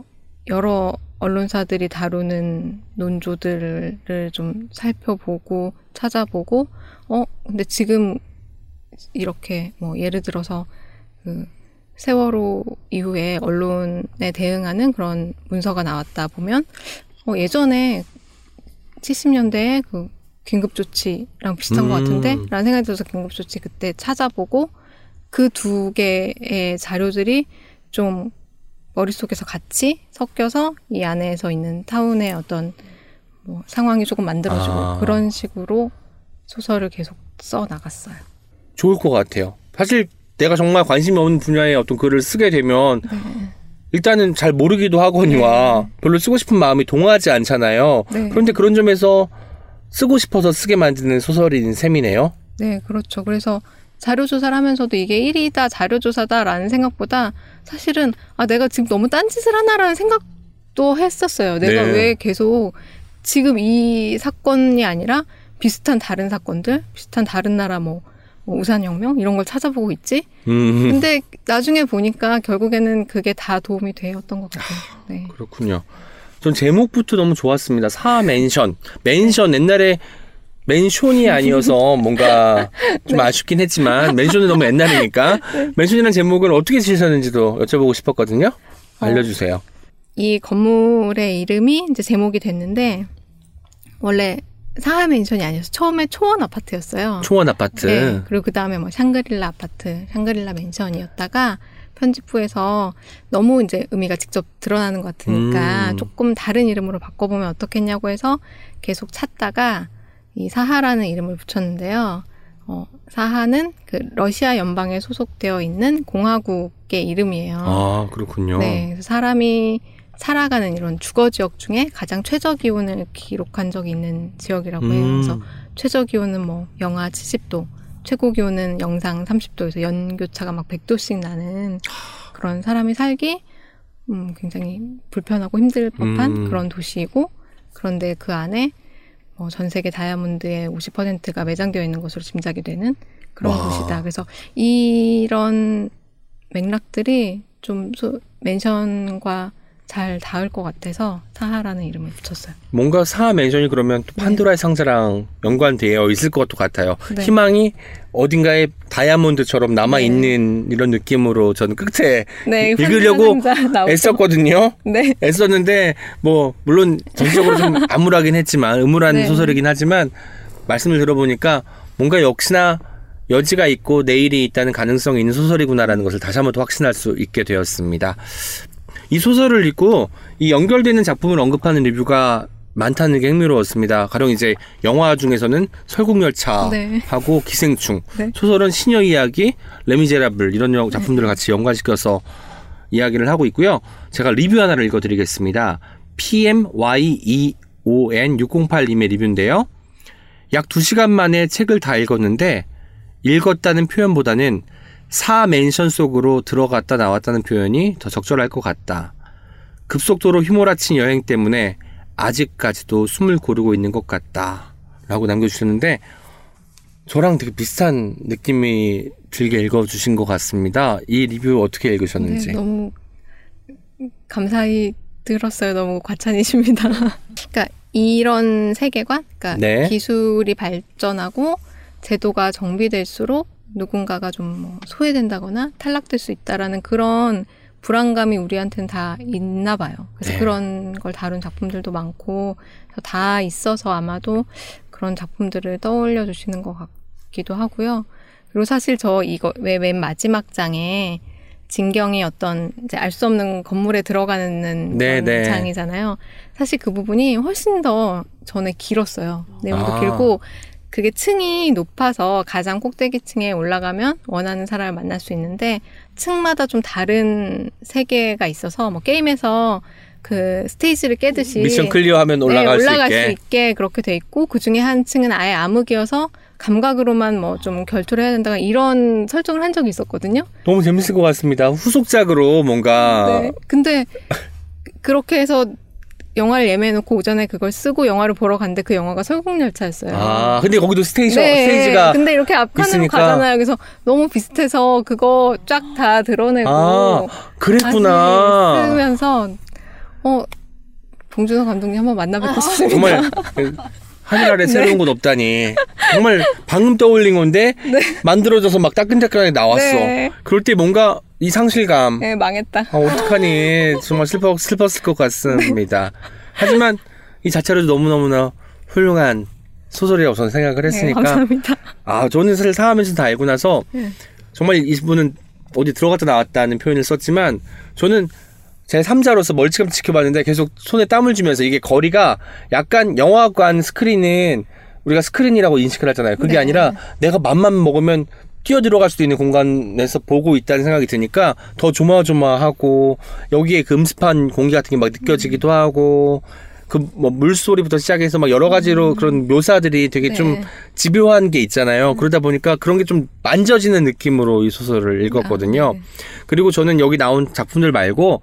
여러 언론사들이 다루는 논조들을 좀 살펴보고 찾아보고 어 근데 지금 이렇게 뭐 예를 들어서 그 세월호 이후에 언론에 대응하는 그런 문서가 나왔다 보면 어 예전에 70년대에 그 긴급조치랑 비슷한 것 음. 같은데? 라는 생각이 들어서 긴급조치 그때 찾아보고 그 두 개의 자료들이 좀 머릿속에서 같이 섞여서 이 안에서 있는 타운의 어떤 뭐 상황이 조금 만들어지고 아. 그런 식으로 소설을 계속 써 나갔어요. 좋을 것 같아요. 사실 내가 정말 관심이 없는 분야의 어떤 글을 쓰게 되면 네. 일단은 잘 모르기도 하거니와 별로 쓰고 싶은 마음이 동하지 않잖아요. 네. 그런데 그런 점에서 쓰고 싶어서 쓰게 만드는 소설인 셈이네요. 네, 그렇죠. 그래서 자료 조사를 하면서도 이게 1위다, 자료 조사다라는 생각보다 사실은 아, 내가 지금 너무 딴짓을 하나라는 생각도 했었어요. 내가 네. 왜 계속 지금 이 사건이 아니라 비슷한 다른 사건들, 비슷한 다른 나라 뭐, 뭐 우산혁명 이런 걸 찾아보고 있지? 음, 근데 나중에 보니까 결국에는 그게 다 도움이 되었던 것 같아요. 네. 그렇군요. 전 제목부터 너무 좋았습니다. 사멘션. 맨션 옛날에 맨션이 아니어서 뭔가 좀 네. 아쉽긴 했지만 맨션은 너무 옛날이니까 맨션이라는 제목을 어떻게 지으셨는지도 여쭤보고 싶었거든요. 어. 알려주세요. 이 건물의 이름이 이제 제목이 됐는데 원래 사하 맨션이 아니어서 처음에 초원 아파트였어요. 초원 아파트. 네. 그리고 그 다음에 뭐 샹그릴라 아파트, 샹그릴라 맨션이었다가 편집부에서 너무 이제 의미가 직접 드러나는 것 같으니까 음. 조금 다른 이름으로 바꿔보면 어떻겠냐고 해서 계속 찾다가 이 사하라는 이름을 붙였는데요. 어, 사하는 그 러시아 연방에 소속되어 있는 공화국의 이름이에요. 아 그렇군요. 네, 사람이 살아가는 이런 주거 지역 중에 가장 최저 기온을 기록한 적이 있는 지역이라고 해요. 음. 그래서 최저 기온은 뭐 영하 70도, 최고 기온은 영상 30도에서 연교차가 막 100도씩 나는 그런 사람이 살기 음, 굉장히 불편하고 힘들 법한 음. 그런 도시이고 그런데 그 안에 뭐 전 세계 다이아몬드의 50%가 매장되어 있는 것으로 짐작이 되는 그런 와. 곳이다. 그래서 이런 맥락들이 좀 소, 맨션과 잘 닿을 것 같아서 사하라는 이름을 붙였어요. 뭔가 사하 맨션이 그러면 또 네. 판도라의 상자랑 연관되어 있을 것도 같아요. 네. 희망이 어딘가에 다이아몬드처럼 남아 있는 이런 느낌으로 저는 끝에 네, 읽으려고. 애썼거든요. 네, 애썼는데 뭐 물론 전적으로 좀 암울하긴 했지만 음울한 네. 소설이긴 하지만 말씀을 들어보니까 뭔가 역시나 여지가 있고 내일이 있다는 가능성이 있는 소설이구나라는 것을 다시 한번 더 확신할 수 있게 되었습니다. 이 소설을 읽고 이 연결되는 작품을 언급하는 리뷰가 많다는 게 흥미로웠습니다. 가령 이제 영화 중에서는 설국열차하고 네. 기생충, 네. 소설은 시녀 이야기, 레미제라블 이런 영- 작품들을 같이 연관시켜서 이야기를 하고 있고요. 제가 리뷰 하나를 읽어드리겠습니다. PMYEON608님의 리뷰인데요. 약 2시간 만에 책을 다 읽었는데 읽었다는 표현보다는 사하맨션 속으로 들어갔다 나왔다는 표현이 더 적절할 것 같다. 급속도로 휘몰아친 여행 때문에 아직까지도 숨을 고르고 있는 것 같다. 라고 남겨주셨는데 저랑 되게 비슷한 느낌이 들게 읽어주신 것 같습니다. 이 리뷰 어떻게 읽으셨는지. 네, 너무 감사히 들었어요. 너무 과찬이십니다. 그러니까 이런 세계관, 그러니까 네. 기술이 발전하고 제도가 정비될수록 누군가가 좀 뭐 소외된다거나 탈락될 수 있다라는 그런 불안감이 우리한테는 다 있나 봐요. 그래서 네. 그런 걸 다룬 작품들도 많고 다 있어서 아마도 그런 작품들을 떠올려 주시는 것 같기도 하고요. 그리고 사실 저 이거 왜 맨 마지막 장에 진경이 어떤 이제 알 수 없는 건물에 들어가는 네, 네. 장이잖아요. 사실 그 부분이 훨씬 더 전에 길었어요. 내용도 아. 길고 그게 층이 높아서 가장 꼭대기 층에 올라가면 원하는 사람을 만날 수 있는데 층마다 좀 다른 세계가 있어서 뭐 게임에서 그 스테이지를 깨듯이 미션 클리어하면 올라갈, 네, 올라갈 수 있게. 그렇게 돼 있고 그 중에 한 층은 아예 암흑이어서 감각으로만 뭐 좀 결투를 해야 된다 이런 설정을 한 적이 있었거든요. 너무 재밌을 것 같습니다. 후속작으로 뭔가 네. 근데 그렇게 해서 영화를 예매해놓고 오전에 그걸 쓰고 영화를 보러 갔는데 그 영화가 설국열차였어요. 아 근데 거기도 스테이션 네, 스테이지가 근데 이렇게 앞칸으로 있으니까. 가잖아요. 그래서 너무 비슷해서 그거 쫙 다 들어내고 아 그랬구나. 쓰면서 어 봉준호 감독님 한번 만나 뵙고 싶습니다. 정말 하늘 아래 새로운 곳 없다니. 정말 방금 떠올린 건데 만들어져서 막 따끈따끈하게 나왔어. 네. 그럴 때 뭔가 이 상실감. 네, 망했다. 아, 어떡하니. 정말 슬퍼, 슬펐을 것 같습니다. 하지만 이 자체로도 너무너무나 훌륭한 소설이라고 저는 생각을 네, 했으니까. 감사합니다. 아, 저는 사실 사하면서 다 알고 나서 네. 정말 이분은 어디 들어갔다 나왔다는 표현을 썼지만 저는 제 3자로서 멀찌감치 지켜봤는데 계속 손에 땀을 쥐면서 이게 거리가 약간 영화관 스크린은 우리가 스크린이라고 인식을 하잖아요. 그게 네. 아니라 내가 맘만 먹으면 뛰어 들어갈 수도 있는 공간에서 보고 있다는 생각이 드니까 더 조마조마하고 여기에 그 음습한 공기 같은 게 막 느껴지기도 하고 그 뭐 물소리부터 시작해서 막 여러 가지로 그런 묘사들이 되게 네. 좀 집요한 게 있잖아요. 그러다 보니까 그런 게 좀 만져지는 느낌으로 이 소설을 읽었거든요. 아, 네. 그리고 저는 여기 나온 작품들 말고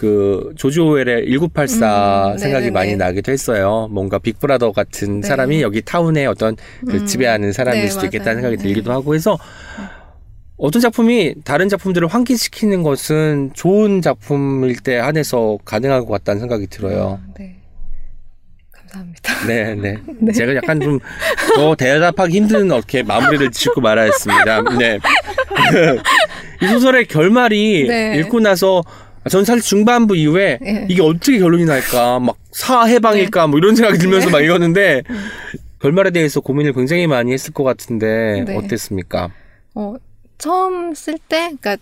그 조지 오웰의 1984 음, 생각이 네네네. 많이 나기도 했어요. 뭔가 빅브라더 같은 네. 사람이 여기 타운의 어떤 그 음, 지배하는 사람일 네, 수도 있겠다는 맞아요. 생각이 네. 들기도 하고 해서 어떤 작품이 다른 작품들을 환기시키는 것은 좋은 작품일 때 한해서 가능한 것 같다는 생각이 들어요. 아, 네. 감사합니다. 네, 네. 제가 약간 좀 더 대답하기 힘든 이렇게 마무리를 짓고 말하였습니다. 네. 이 소설의 결말이 네. 읽고 나서 저는 사실 중반부 이후에 네. 이게 어떻게 결론이 날까 막 사해방일까 뭐 이런 생각이 들면서 막 읽었는데 결말에 대해서 고민을 굉장히 많이 했을 것 같은데 네. 어땠습니까? 어, 처음 쓸 때, 그러니까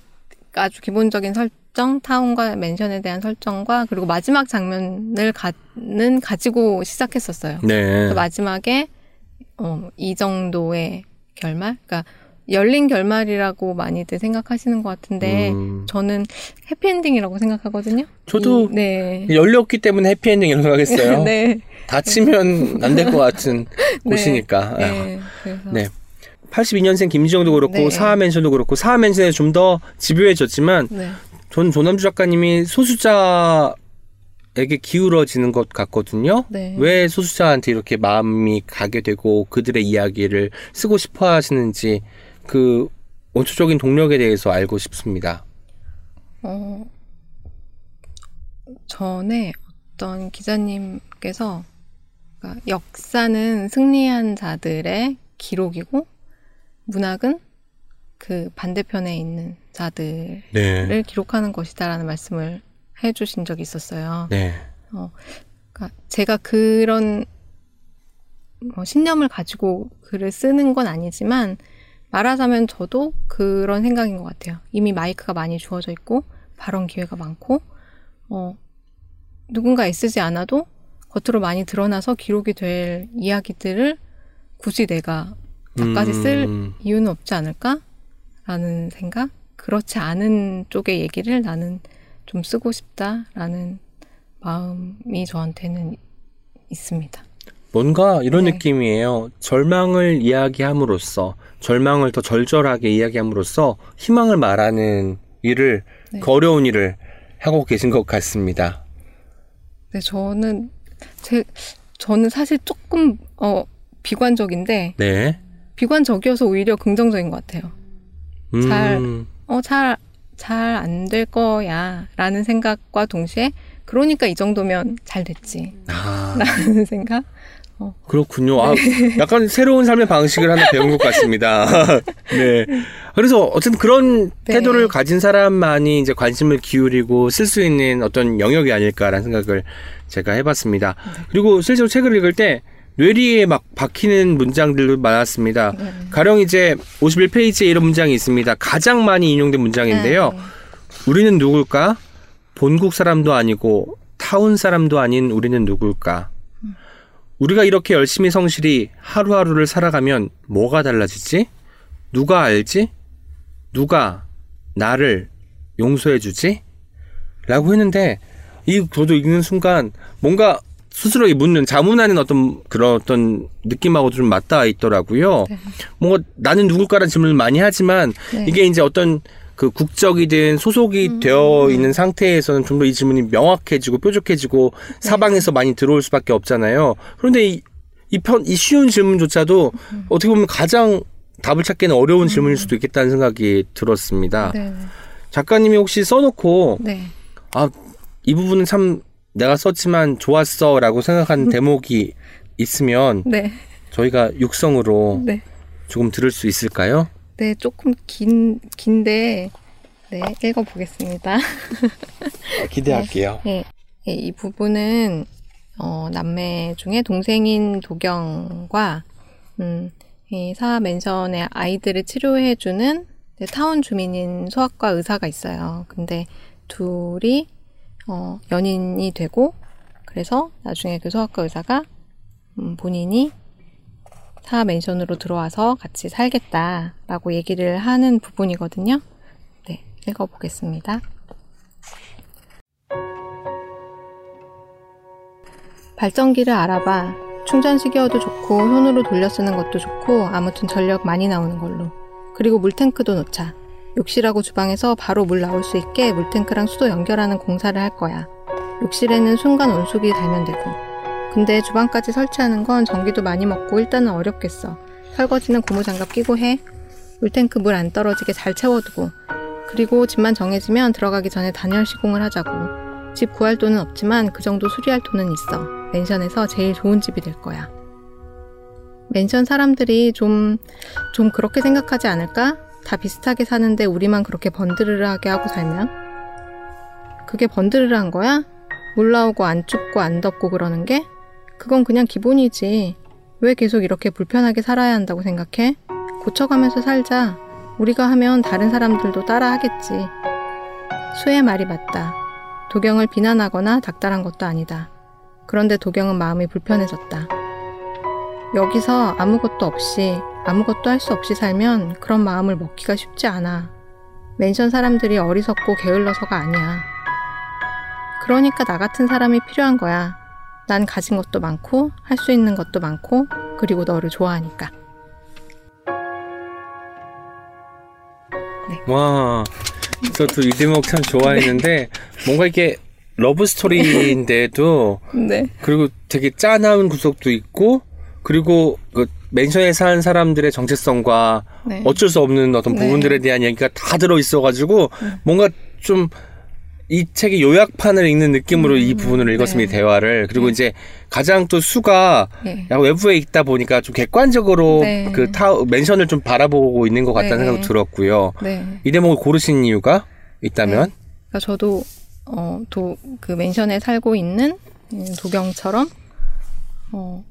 아주 기본적인 설정, 타운과 맨션에 대한 설정과 그리고 마지막 장면을 가는 가지고 시작했었어요. 네. 그래서 마지막에 어, 이 정도의 결말, 그러니까 열린 결말이라고 많이들 생각하시는 것 같은데 음, 저는 해피엔딩이라고 생각하거든요. 저도 이- 네. 열렸기 때문에 해피엔딩이라고 생각했어요. 네. 다치면 안 될 것 같은 네. 곳이니까. 네. 그래서 네. 82년생 김지영도 그렇고 네. 사하맨션도 그렇고 사하맨션에 좀 더 집요해졌지만 네. 전 조남주 작가님이 소수자에게 기울어지는 것 같거든요. 네. 왜 소수자한테 이렇게 마음이 가게 되고 그들의 이야기를 쓰고 싶어 하시는지 그 원초적인 동력에 대해서 알고 싶습니다. 어, 전에 어떤 기자님께서 그러니까 역사는 승리한 자들의 기록이고 문학은 그 반대편에 있는 자들을 네. 기록하는 것이다라는 말씀을 해주신 적이 있었어요. 네. 그러니까 제가 그런 뭐 신념을 가지고 글을 쓰는 건 아니지만 말하자면 저도 그런 생각인 것 같아요. 이미 마이크가 많이 주어져 있고 발언 기회가 많고 어, 누군가 애쓰지 않아도 겉으로 많이 드러나서 기록이 될 이야기들을 굳이 내가 다까지 쓸 음, 이유는 없지 않을까라는 생각. 그렇지 않은 쪽의 얘기를 나는 좀 쓰고 싶다라는 마음이 저한테는 있습니다. 뭔가 이런 네. 느낌이에요. 절망을 이야기함으로써 절망을 더 절절하게 이야기함으로써 희망을 말하는 일을 네. 그 어려운 일을 하고 계신 것 같습니다. 네, 저는 제 저는 사실 조금 어 비관적인데 네. 비관적이어서 오히려 긍정적인 것 같아요. 음, 잘- 어, 잘, 잘 안 될 거야. 라는 생각과 동시에, 그러니까 이 정도면 잘 됐지. 아, 라는 생각? 그렇군요. 아, 약간 새로운 삶의 방식을 하나 배운 것 같습니다. 네. 그래서 어쨌든 그런 네. 태도를 가진 사람만이 이제 관심을 기울이고 쓸 수 있는 어떤 영역이 아닐까라는 생각을 제가 해봤습니다. 그리고 실제로 책을 읽을 때 뇌리에 막 박히는 문장들도 많았습니다. 네. 가령 이제 51페이지에 이런 문장이 있습니다. 가장 많이 인용된 문장인데요. 네. 우리는 누굴까? 본국 사람도 아니고 타운 사람도 아닌 우리는 누굴까? 우리가 이렇게 열심히 성실히 하루하루를 살아가면 뭐가 달라지지? 누가 알지? 누가 나를 용서해주지? 라고 했는데 이 저도 읽는 순간 뭔가 스스로에게 묻는 자문하는 어떤 그런 어떤 느낌하고 좀 맞닿아 있더라고요. 네. 뭔가 나는 누굴까라는 질문을 많이 하지만 네. 이게 이제 어떤 그 국적이든 소속이 음. 되어 있는 상태에서는 좀 더 이 질문이 명확해지고 뾰족해지고 네. 사방에서 많이 들어올 수밖에 없잖아요. 그런데 이, 이 편, 이 쉬운 질문조차도 음. 어떻게 보면 가장 답을 찾기는 어려운 질문일 수도 있겠다는 생각이 들었습니다. 네. 작가님이 혹시 써놓고 네. 아, 이 부분은 참 내가 썼지만 좋았어 라고 생각한 대목이 있으면 네. 저희가 육성으로 네. 조금 들을 수 있을까요? 네, 조금 긴, 긴데, 네, 읽어보겠습니다. 아, 기대할게요. 네, 네, 이 부분은 어, 남매 중에 동생인 도경과 음, 이 사하 맨션의 아이들을 치료해주는 네, 타운 주민인 소아과 의사가 있어요. 근데 둘이 어, 연인이 되고 그래서 나중에 그 소아과 의사가 음, 본인이 사하 맨션으로 들어와서 같이 살겠다라고 얘기를 하는 부분이거든요. 네, 읽어보겠습니다. 발전기를 알아봐. 충전식이어도 좋고 손으로 돌려 쓰는 것도 좋고 아무튼 전력 많이 나오는 걸로. 그리고 물탱크도 넣자. 욕실하고 주방에서 바로 물 나올 수 있게 물탱크랑 수도 연결하는 공사를 할 거야. 욕실에는 순간 온수기 달면 되고. 근데 주방까지 설치하는 건 전기도 많이 먹고 일단은 어렵겠어. 설거지는 고무장갑 끼고 해. 물탱크 물 안 떨어지게 잘 채워두고. 그리고 집만 정해지면 들어가기 전에 단열 시공을 하자고. 집 구할 돈은 없지만 그 정도 수리할 돈은 있어. 맨션에서 제일 좋은 집이 될 거야. 맨션 사람들이 좀, 좀 그렇게 생각하지 않을까? 다 비슷하게 사는데 우리만 그렇게 번드르르하게 하고 살면? 그게 번드르르한 거야? 물 나오고 안 춥고 안 덥고 그러는 게? 그건 그냥 기본이지. 왜 계속 이렇게 불편하게 살아야 한다고 생각해? 고쳐가면서 살자. 우리가 하면 다른 사람들도 따라 하겠지. 수의 말이 맞다. 도경을 비난하거나 닥달한 것도 아니다. 그런데 도경은 마음이 불편해졌다. 여기서 아무것도 없이, 아무것도 할 수 없이 살면 그런 마음을 먹기가 쉽지 않아. 맨션 사람들이 어리석고 게을러서가 아니야. 그러니까 나 같은 사람이 필요한 거야. 난 가진 것도 많고, 할 수 있는 것도 많고, 그리고 너를 좋아하니까. 와, 저도 이 대목 참 좋아했는데 뭔가 이게 러브 스토리인데도 네. 그리고 되게 짠한 구석도 있고 그리고 그 맨션에 사는 사람들의 정체성과 네. 어쩔 수 없는 어떤 네. 부분들에 대한 얘기가 다 들어 있어가지고 뭔가 좀 이 책의 요약판을 읽는 느낌으로 이 부분을 읽었습니다 네. 대화를 그리고 이제 가장 또 수가 네. 외부에 있다 보니까 좀 객관적으로 네. 그 타, 맨션을 좀 바라보고 있는 것 같다는 네. 생각도 들었고요. 네. 이 대목을 고르신 이유가 있다면? 네. 그러니까 저도 어, 도, 그 맨션에 살고 있는 음, 도경처럼 어,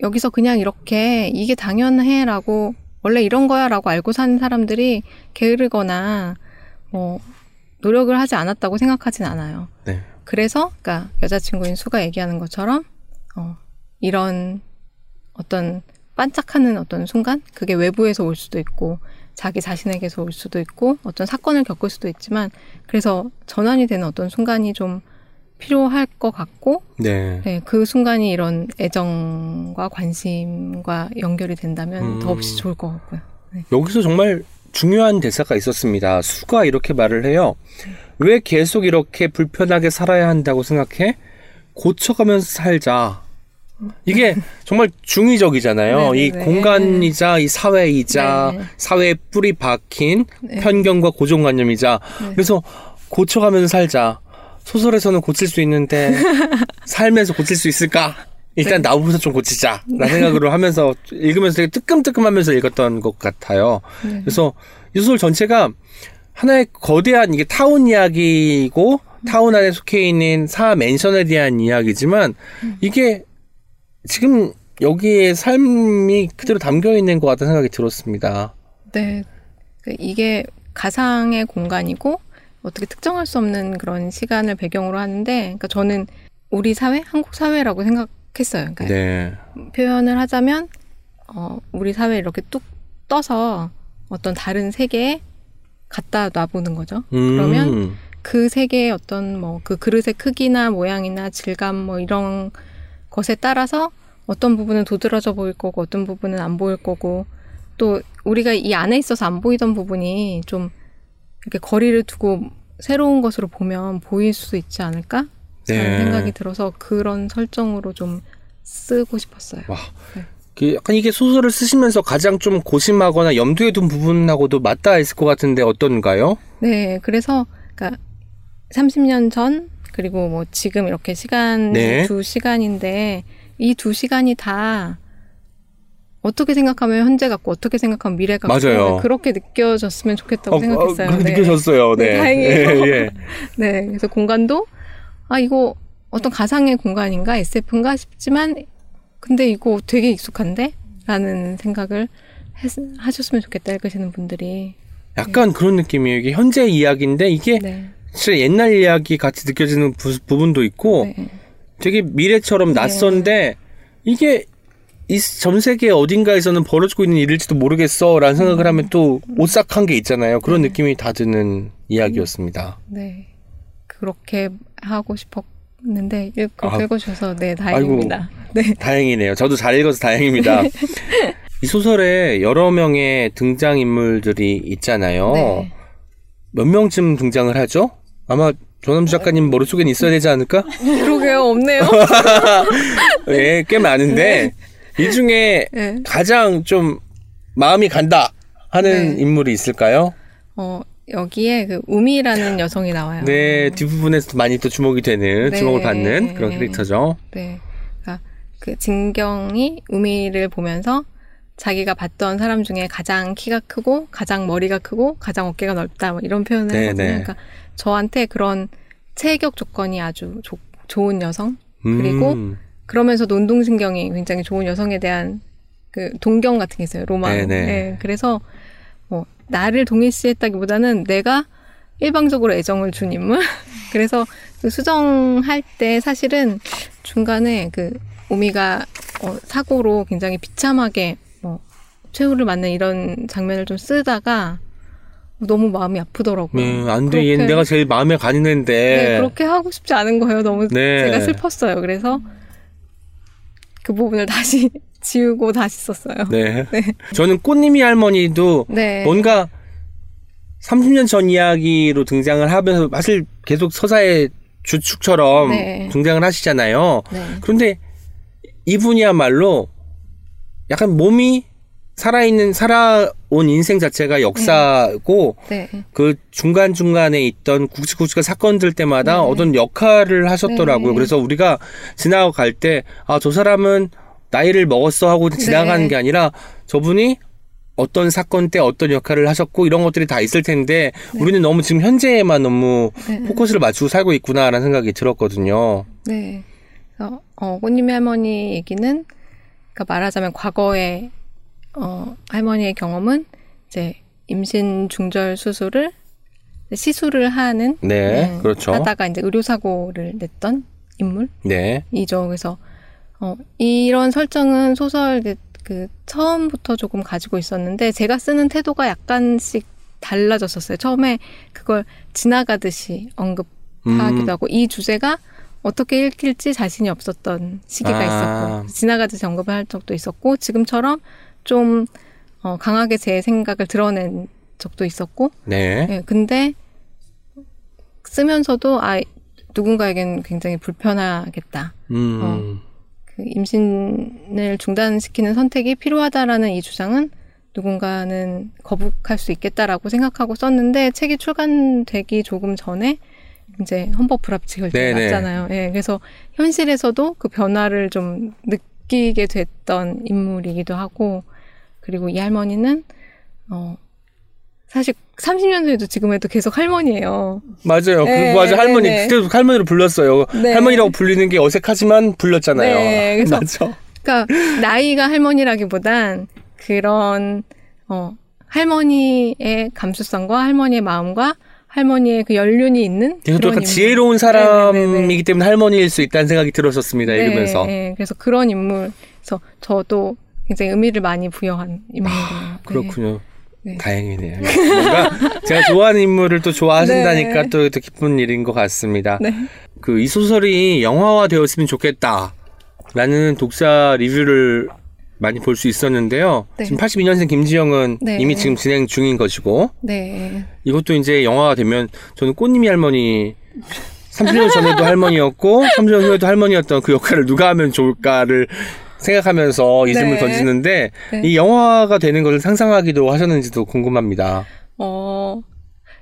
여기서 그냥 이렇게 이게 당연해라고 원래 이런 거야라고 알고 사는 사람들이 게으르거나 뭐 노력을 하지 않았다고 생각하진 않아요. 네. 그래서 그러니까 여자친구인 수가 얘기하는 것처럼 어, 이런 어떤 반짝하는 어떤 순간 그게 외부에서 올 수도 있고 자기 자신에게서 올 수도 있고 어떤 사건을 겪을 수도 있지만 그래서 전환이 되는 어떤 순간이 좀 필요할 것 같고 네. 네, 그 순간이 이런 애정과 관심과 연결이 된다면 음. 더없이 좋을 것 같고요. 네. 여기서 정말 중요한 대사가 있었습니다. 수가 이렇게 말을 해요. 왜 계속 이렇게 불편하게 살아야 한다고 생각해? 고쳐가면서 살자. 이게 정말 중의적이잖아요. 이 네네네. 공간이자 이 사회이자 네. 사회에 뿌리 박힌 네. 편견과 고정관념이자 네. 그래서 고쳐가면서 살자. 소설에서는 고칠 수 있는데 살면서 고칠 수 있을까? 일단 네. 나부터 좀 고치자. 라는 생각으로 하면서 읽으면서 되게 뜨끔뜨끔하면서 읽었던 것 같아요. 네. 그래서 이 소설 전체가 하나의 거대한 이게 타운 이야기이고 타운 안에 속해 있는 사 맨션에 대한 이야기지만 이게 지금 여기에 삶이 그대로 담겨 있는 것 같다는 생각이 들었습니다. 네. 그 이게 가상의 공간이고 어떻게 특정할 수 없는 그런 시간을 배경으로 하는데, 그러니까 저는 우리 사회, 한국 사회라고 생각 했어요. 그러니까 네. 표현을 하자면 어, 우리 사회에 이렇게 뚝 떠서 어떤 다른 세계에 갖다 놔보는 거죠. 음, 그러면 그 세계의 어떤 뭐 그 그릇의 크기나 모양이나 질감 뭐 이런 것에 따라서 어떤 부분은 도드라져 보일 거고 어떤 부분은 안 보일 거고 또 우리가 이 안에 있어서 안 보이던 부분이 좀 이렇게 거리를 두고 새로운 것으로 보면 보일 수 있지 않을까? 네. 생각이 들어서 그런 설정으로 좀 쓰고 싶었어요. 와. 그 약간 이게 소설을 쓰시면서 가장 좀 고심하거나 염두에 둔 부분하고도 맞닿아 있을 것 같은데 어떤가요? 네, 그래서 그러니까 30년 전 그리고 뭐 지금 이렇게 시간 네. 두 시간인데 이 두 시간이 다 어떻게 생각하면 현재 같고 어떻게 생각하면 미래 같고 맞아요. 그렇게 느껴졌으면 좋겠다고 어, 생각했어요. 어, 그렇게 네. 느껴졌어요. 네. 네, 다행이에요. 예, 예. 네, 그래서 공간도 아 이거 어떤 가상의 공간인가 SF인가 싶지만 근데 이거 되게 익숙한데? 라는 생각을 했, 하셨으면 좋겠다 읽으시는 분들이 약간 그런 느낌이에요. 이게 현재 이야기인데 이게 네, 진짜 옛날 이야기 같이 느껴지는 부, 부분도 있고 네. 되게 미래처럼 네. 낯선데 이게 이 전 세계 어딘가에서는 벌어지고 있는 일일지도 모르겠어라는 생각을 하면 또 오싹한 게 있잖아요. 그런 음. 네. 느낌이 다 드는 이야기였습니다. 네. 그렇게 하고 싶었는데 읽, 그렇게 아. 읽어주셔서 네 다행입니다. 네. 다행이네요. 저도 잘 읽어서 다행입니다. 이 소설에 여러 명의 등장 인물들이 있잖아요. 네. 몇 명쯤 등장을 하죠? 아마 조남주 작가님 머릿속엔 있어야 되지 않을까? 그러게요 없네요. 예, 꽤 많은데 이 중에 네. 가장 좀 마음이 간다 하는 네. 인물이 있을까요? 어 여기에 그 우미라는 여성이 나와요. 네, 뒷부분에서 많이 또 주목이 되는, 네. 주목을 받는 그런 캐릭터죠. 네. 그러니까 그 진경이 우미를 보면서 자기가 봤던 사람 중에 가장 키가 크고 가장 머리가 크고 가장 어깨가 넓다 뭐 이런 표현을 네, 하거든요. 네. 그러니까 저한테 그런 체격 조건이 아주 조- 좋은 여성 그리고 음, 그러면서도 운동신경이 굉장히 좋은 여성에 대한 그 동경 같은 게 있어요. 로망. 네네. 네, 그래서 뭐 나를 동일시했다기보다는 내가 일방적으로 애정을 준 인물. 그래서 그 수정할 때 사실은 중간에 그 오미가 어, 사고로 굉장히 비참하게 뭐 최후를 맞는 이런 장면을 좀 쓰다가 너무 마음이 아프더라고요. 네, 안 돼. 그렇게- 얘는 내가 제일 마음에 가는데. 네, 그렇게 하고 싶지 않은 거예요. 너무 네. 제가 슬펐어요. 그래서 그 부분을 다시 지우고 다시 썼어요. 네. 저는 꽃님이 할머니도 네. 뭔가 30년 전 이야기로 등장을 하면서 사실 계속 서사의 주축처럼 네. 등장을 하시잖아요. 네. 그런데 이분이야말로 약간 몸이 살아있는 살아온 인생 자체가 역사고 네. 그 중간 중간에 있던 굵직굵직한 사건들 때마다 네. 어떤 역할을 하셨더라고요. 네. 그래서 우리가 지나갈 때 아 저 사람은 나이를 먹었어 하고 지나가는 네. 게 아니라 저분이 어떤 사건 때 어떤 역할을 하셨고 이런 것들이 다 있을 텐데 우리는 너무 지금 현재에만 너무 네. 포커스를 맞추고 살고 있구나라는 생각이 들었거든요. 네. 어, 꽃님의 할머니 얘기는 그러니까 말하자면 과거의 어, 할머니의 경험은 이제 임신 중절 수술을 시술을 하는 네, 그렇죠. 하다가 이제 의료 사고를 냈던 인물 네. 이죠. 그래서 어, 이런 설정은 소설 그, 그 처음부터 조금 가지고 있었는데 제가 쓰는 태도가 약간씩 달라졌었어요. 처음에 그걸 지나가듯이 언급하기도 음, 하고 이 주제가 어떻게 읽힐지 자신이 없었던 시기가 아. 있었고 지나가듯이 언급을 할 적도 있었고 지금처럼 좀 어, 강하게 제 생각을 드러낸 적도 있었고 네. 예, 근데 쓰면서도 아 누군가에겐 굉장히 불편하겠다. 음. 그 임신을 중단시키는 선택이 필요하다라는 이 주장은 누군가는 거북할 수 있겠다라고 생각하고 썼는데 책이 출간되기 조금 전에 이제 헌법 불합치 결정이 네네. 났잖아요. 예, 그래서 현실에서도 그 변화를 좀 느 끼게 됐던 인물이기도 하고 그리고 이 할머니는 어 사실 30년 전에도 지금 해도 계속 할머니예요. 맞아요. 네, 그 맞아 할머니 네, 네. 그때도 할머니로 불렀어요. 네. 할머니라고 불리는 게 어색하지만 불렀잖아요. 네, 그래서 맞아. 그러니까 나이가 할머니라기보단 그런 어 할머니의 감수성과 할머니의 마음과 할머니의 그 연륜이 있는 그런 약간. 지혜로운 네네네네. 사람이기 때문에 할머니일 수 있다는 생각이 들었었습니다. 네, 읽으면서. 네, 그래서 그런 인물. 그래서 저도 굉장히 의미를 많이 부여한 인물이에요. 아, 그렇군요. 네. 다행이네요. 뭔가 제가 좋아하는 인물을 또 좋아하신다니까 네. 또, 또 기쁜 일인 것 같습니다. 네. 그이 소설이 영화화 되었으면 좋겠다. 라는 독자 리뷰를 많이 볼 수 있었는데요. 네. 지금 82년생 김지영은 네. 이미 지금 진행 중인 것이고, 네. 이것도 이제 영화가 되면 저는 꽃님이 할머니 30년 전에도 할머니였고 30년 후에도 할머니였던 그 역할을 누가 하면 좋을까를 생각하면서 이 질문을 네. 던지는데 네. 이 영화가 되는 것을 상상하기도 하셨는지도 궁금합니다. 어,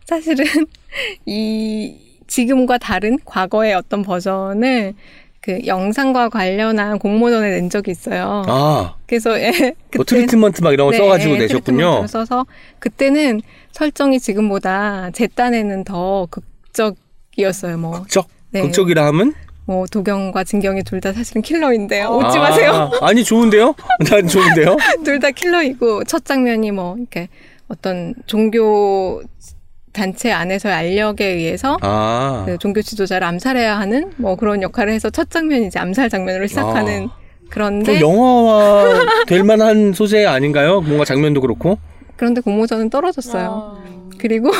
사실은 이 지금과 다른 과거의 어떤 버전을 그 영상과 관련한 공모전에 낸 적이 있어요. 아, 그래서 예, 뭐 그때 트리트먼트 막 이런 거 네, 써가지고 예, 내셨군요. 써서 그때는 설정이 지금보다 제 딴에는 더 극적이었어요. 뭐, 극적? 네. 극적이라 하면? 뭐 도경과 진경이 둘 다 사실은 킬러인데요. 웃지 아, 마세요. 아니 좋은데요? 난 좋은데요? 둘 다 킬러이고 첫 장면이 뭐 이렇게 어떤 종교 단체 안에서의 알력에 의해서 아, 그 종교 지도자를 암살해야 하는 뭐 그런 역할을 해서 첫 장면이 이제 암살 장면으로 시작하는 그런데 좀 영화화 될 만한 소재 아닌가요? 뭔가 장면도 그렇고. 그런데 공모전은 떨어졌어요. 그리고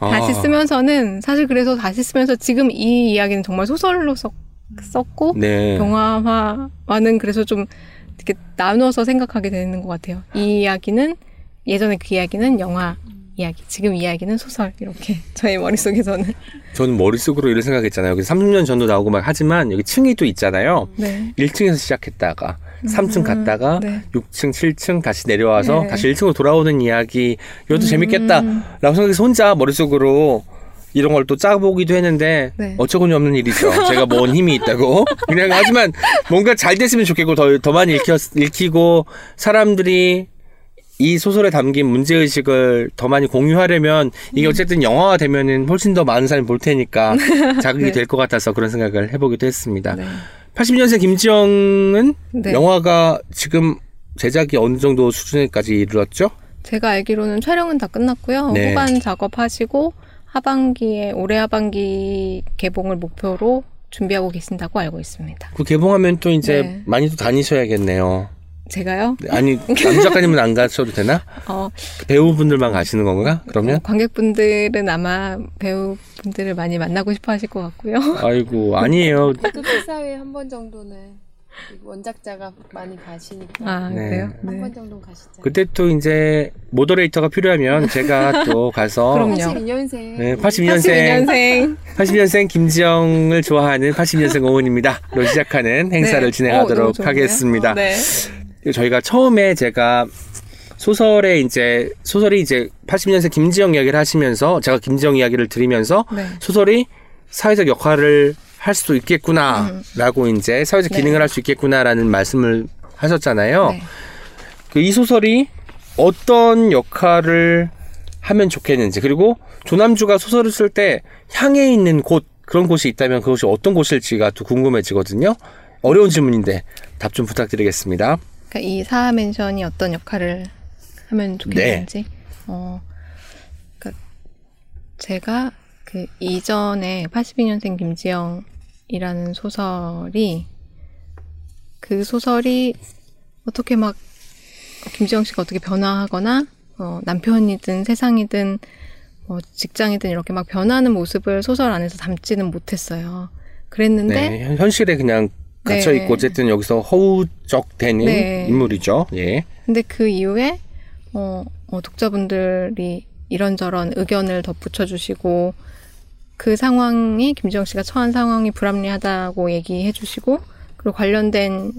아. 다시 쓰면서는 사실 그래서 다시 쓰면서 지금 이 이야기는 정말 소설로 썼, 썼고 네. 영화와는 그래서 좀 이렇게 나눠서 생각하게 되는 것 같아요. 이 이야기는 예전에 그 이야기는 영화 이야기, 지금 이야기는 소설 이렇게 저의 머릿속에서는 저는 머릿속으로 이런 생각했잖아요. 여기 30년 전도 나오고 막 하지만 여기 층이 또 있잖아요. 네. 1층에서 시작했다가 3층 갔다가 네. 6층, 7층 다시 내려와서 네. 다시 1층으로 돌아오는 이야기 이것도 음. 재밌겠다라고 생각해서 혼자 머릿속으로 이런 걸 또 짜보기도 했는데 네. 어처구니 없는 일이죠. 제가 뭔 힘이 있다고. 그냥 하지만 뭔가 잘 됐으면 좋겠고 더, 더 많이 읽혔, 읽히고 사람들이 이 소설에 담긴 문제 의식을 더 많이 공유하려면 이게 어쨌든 영화가 되면은 훨씬 더 많은 사람이 볼 테니까 자극이 네. 될것 같아서 그런 생각을 해보기도 했습니다. 네. 80년생 김지영은 네. 영화가 지금 제작이 어느 정도 수준에까지 이르렀죠? 제가 알기로는 촬영은 다 끝났고요. 네. 후반 작업하시고 하반기에 올해 하반기 개봉을 목표로 준비하고 계신다고 알고 있습니다. 그 개봉하면 또 이제 네. 많이 또 다니셔야겠네요. 제가요? 아니 남 작가님은 안 가셔도 되나? 어, 그 배우분들만 가시는 건가? 그러면? 어, 관객분들은 아마 배우분들을 많이 만나고 싶어 하실 것 같고요. 아이고 아니에요. 그 회사에 한번 정도는 원작자가 많이 가시니까 아, 네. 그래요? 한 네. 번 정도는 가시죠. 그때 또 이제 모더레이터가 필요하면 제가 또 가서 그럼요. 82년생. 네, 82년생 82년생. 80년생 김지영을 좋아하는 82년생 오은입니다.로 시작하는 행사를 네. 진행하도록 어, 너무 좋은데요? 하겠습니다. 네. 저희가 처음에 제가 소설에 이제 소설이 이제 80년생 김지영 이야기를 하시면서 제가 김지영 이야기를 들으면서 네. 소설이 사회적 역할을 할 수도 있겠구나라고 이제 사회적 네. 기능을 할수 있겠구나라는 말씀을 하셨잖아요. 네. 그이 소설이 어떤 역할을 하면 좋겠는지 그리고 조남주가 소설을 쓸 때 향해 있는 곳 그런 곳이 있다면 그곳이 어떤 곳일지가 또 궁금해지거든요. 어려운 질문인데 답 좀 부탁드리겠습니다. 그러니까 이 사하 멘션이 어떤 역할을 하면 좋겠는지. 어, 그러니까 제가 그 이전에 82년생 김지영이라는 소설이 그 소설이 어떻게 막 김지영 씨가 어떻게 변화하거나 어, 남편이든 세상이든 뭐 직장이든 이렇게 막 변하는 모습을 소설 안에서 담지는 못했어요. 그랬는데 네, 현- 현실에 그냥 갇혀 네. 있고 어쨌든 여기서 허우적대는 네. 인물이죠. 예. 근데 그 이후에 어, 어, 독자분들이 이런저런 의견을 덧붙여 주시고 그 상황이 김지영 씨가 처한 상황이 불합리하다고 얘기해 주시고 그리고 관련된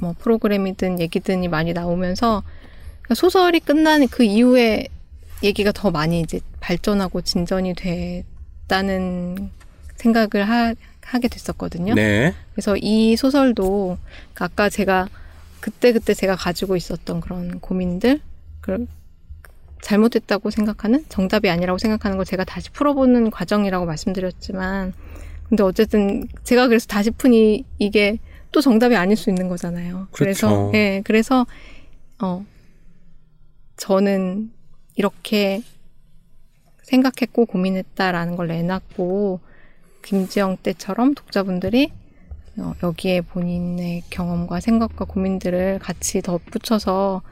뭐 프로그램이든 얘기든이 많이 나오면서 그러니까 소설이 끝나는 그 이후에 얘기가 더 많이 이제 발전하고 진전이 됐다는 생각을 하, 하게 됐었거든요. 네. 그래서 이 소설도 아까 제가 그때 그때 제가 가지고 있었던 그런 고민들, 그 잘못됐다고 생각하는 정답이 아니라고 생각하는 걸 제가 다시 풀어보는 과정이라고 말씀드렸지만, 근데 어쨌든 제가 그래서 다시 푸니 이게 또 정답이 아닐 수 있는 거잖아요. 그래서 그렇죠. 예, 그래서 어 저는 이렇게 생각했고 고민했다라는 걸 내놨고 김지영 때처럼 독자분들이 어, 여기에 본인의 경험과 생각과 고민들을 같이 덧붙여서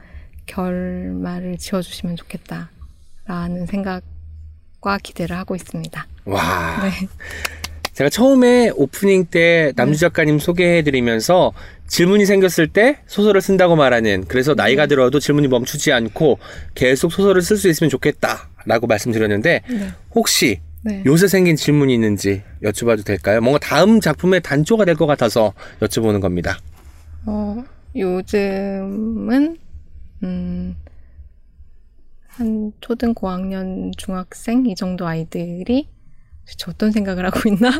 결말을 지어주시면 좋겠다라는 생각과 기대를 하고 있습니다. 와. 네. 제가 처음에 오프닝 때 남주 작가님 소개해드리면서 질문이 생겼을 때 소설을 쓴다고 말하는 그래서 나이가 들어도 질문이 멈추지 않고 계속 소설을 쓸 수 있으면 좋겠다라고 말씀드렸는데 네. 혹시 네. 요새 생긴 질문이 있는지 여쭤봐도 될까요? 뭔가 다음 작품의 단초가 될 것 같아서 여쭤보는 겁니다. 어, 요즘은 음, 한 초등 고학년 중학생 이 정도 아이들이 도대체 어떤 생각을 하고 있나?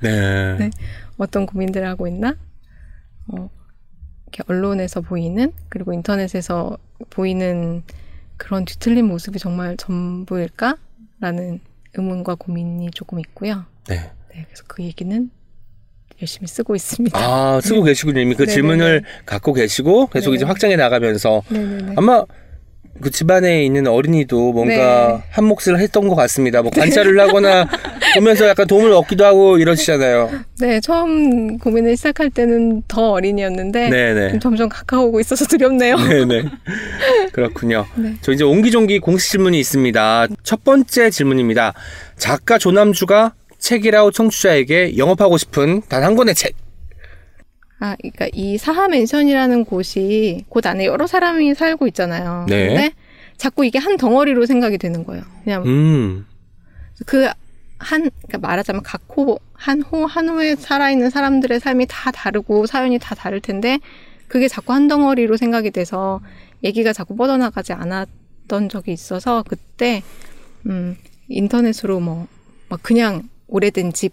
네. 네. 어떤 고민들을 하고 있나? 어, 이렇게 언론에서 보이는 그리고 인터넷에서 보이는 그런 뒤틀린 모습이 정말 전부일까?라는 의문과 고민이 조금 있고요. 네. 네, 그래서 그 얘기는 열심히 쓰고 있습니다. 아, 쓰고 계시군요. 이미 그 네네네. 질문을 갖고 계시고 계속 네. 이제 확장해 나가면서 네네네. 아마 그 집안에 있는 어린이도 뭔가 네. 한 몫을 했던 것 같습니다. 뭐 관찰을 하거나 보면서 약간 도움을 얻기도 하고 이러시잖아요. 네, 처음 고민을 시작할 때는 더 어린이였는데 네네. 점점 가까워오고 있어서 두렵네요. 네네. 그렇군요. 네. 저 이제 옹기종기 공식 질문이 있습니다. 첫 번째 질문입니다. 작가 조남주가 책이라우 청취자에게 영업하고 싶은 단 한 권의 책. 아, 그러니까 이 사하 맨션이라는 곳이 곳 안에 여러 사람이 살고 있잖아요. 네. 근데 자꾸 이게 한 덩어리로 생각이 되는 거예요. 그냥 음. 그 한, 그러니까 말하자면 각 호, 한 호, 한 호에 살아있는 사람들의 삶이 다 다르고 사연이 다 다를 텐데 그게 자꾸 한 덩어리로 생각이 돼서 얘기가 자꾸 뻗어나가지 않았던 적이 있어서 그때, 음, 인터넷으로 뭐, 막 그냥 오래된 집,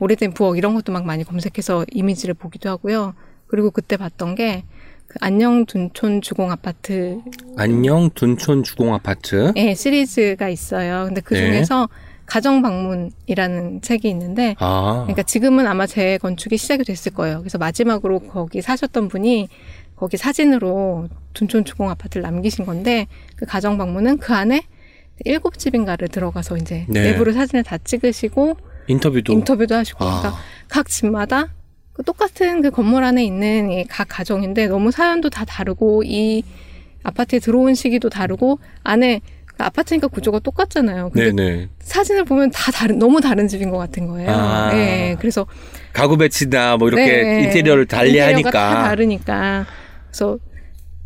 오래된 부엌 이런 것도 막 많이 검색해서 이미지를 보기도 하고요. 그리고 그때 봤던 게 그 안녕 둔촌 주공 아파트 안녕 둔촌 주공 아파트. 예, 시리즈가 있어요. 근데 그 네. 중에서 가정 방문이라는 책이 있는데 아. 그러니까 지금은 아마 재건축이 시작이 됐을 거예요. 그래서 마지막으로 거기 사셨던 분이 거기 사진으로 둔촌 주공 아파트를 남기신 건데 그 가정 방문은 그 안에 일곱 집인가를 들어가서 이제 네. 내부를 사진을 다 찍으시고 인터뷰도. 인터뷰도 하시고 아. 그러니까 각 집마다 그 똑같은 그 건물 안에 있는 이 각 가정인데 너무 사연도 다 다르고 이 아파트에 들어온 시기도 다르고 안에 그 아파트니까 구조가 똑같잖아요. 근데 네네. 사진을 보면 다 다른 너무 다른 집인 것 같은 거예요. 아. 예, 그래서 가구 배치나 뭐 이렇게 네, 인테리어를 달리 인테리어가 다 하니까. 다르니까 그래서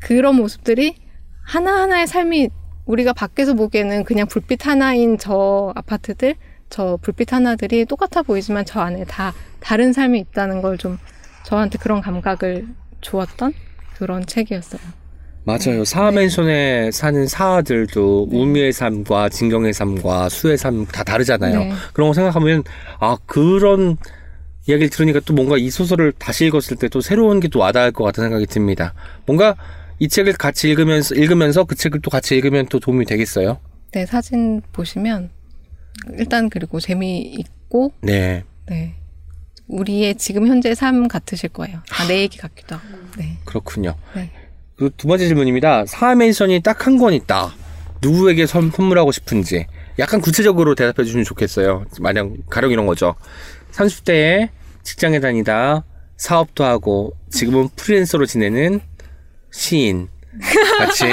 그런 모습들이 하나 하나의 삶이 우리가 밖에서 보기에는 그냥 불빛 하나인 저 아파트들, 저 불빛 하나들이 똑같아 보이지만 저 안에 다 다른 삶이 있다는 걸 좀 저한테 그런 감각을 주었던 그런 책이었어요. 맞아요. 사하맨션에 사는 사아들도 네. 우미의 삶과 진경의 삶과 수의 삶 다 다르잖아요. 네. 그런 거 생각하면 아 그런 이야기를 들으니까 또 뭔가 이 소설을 다시 읽었을 때 또 새로운 게 또 와닿을 것 같은 생각이 듭니다. 뭔가 이 책을 같이 읽으면서 읽으면서 그 책을 또 같이 읽으면 또 도움이 되겠어요. 네, 사진 보시면 일단 그리고 재미있고 네, 네. 우리의 지금 현재 삶 같으실 거예요. 아, 내 얘기 같기도 하고. 네. 그렇군요. 네. 그두 번째 질문입니다. 사하맨션이 딱 한 권 있다. 누구에게 선, 선물하고 싶은지 약간 구체적으로 대답해 주시면 좋겠어요. 만약 가령 이런 거죠. 30대에 직장에 다니다 사업도 하고 지금은 프리랜서로 지내는 시인 같이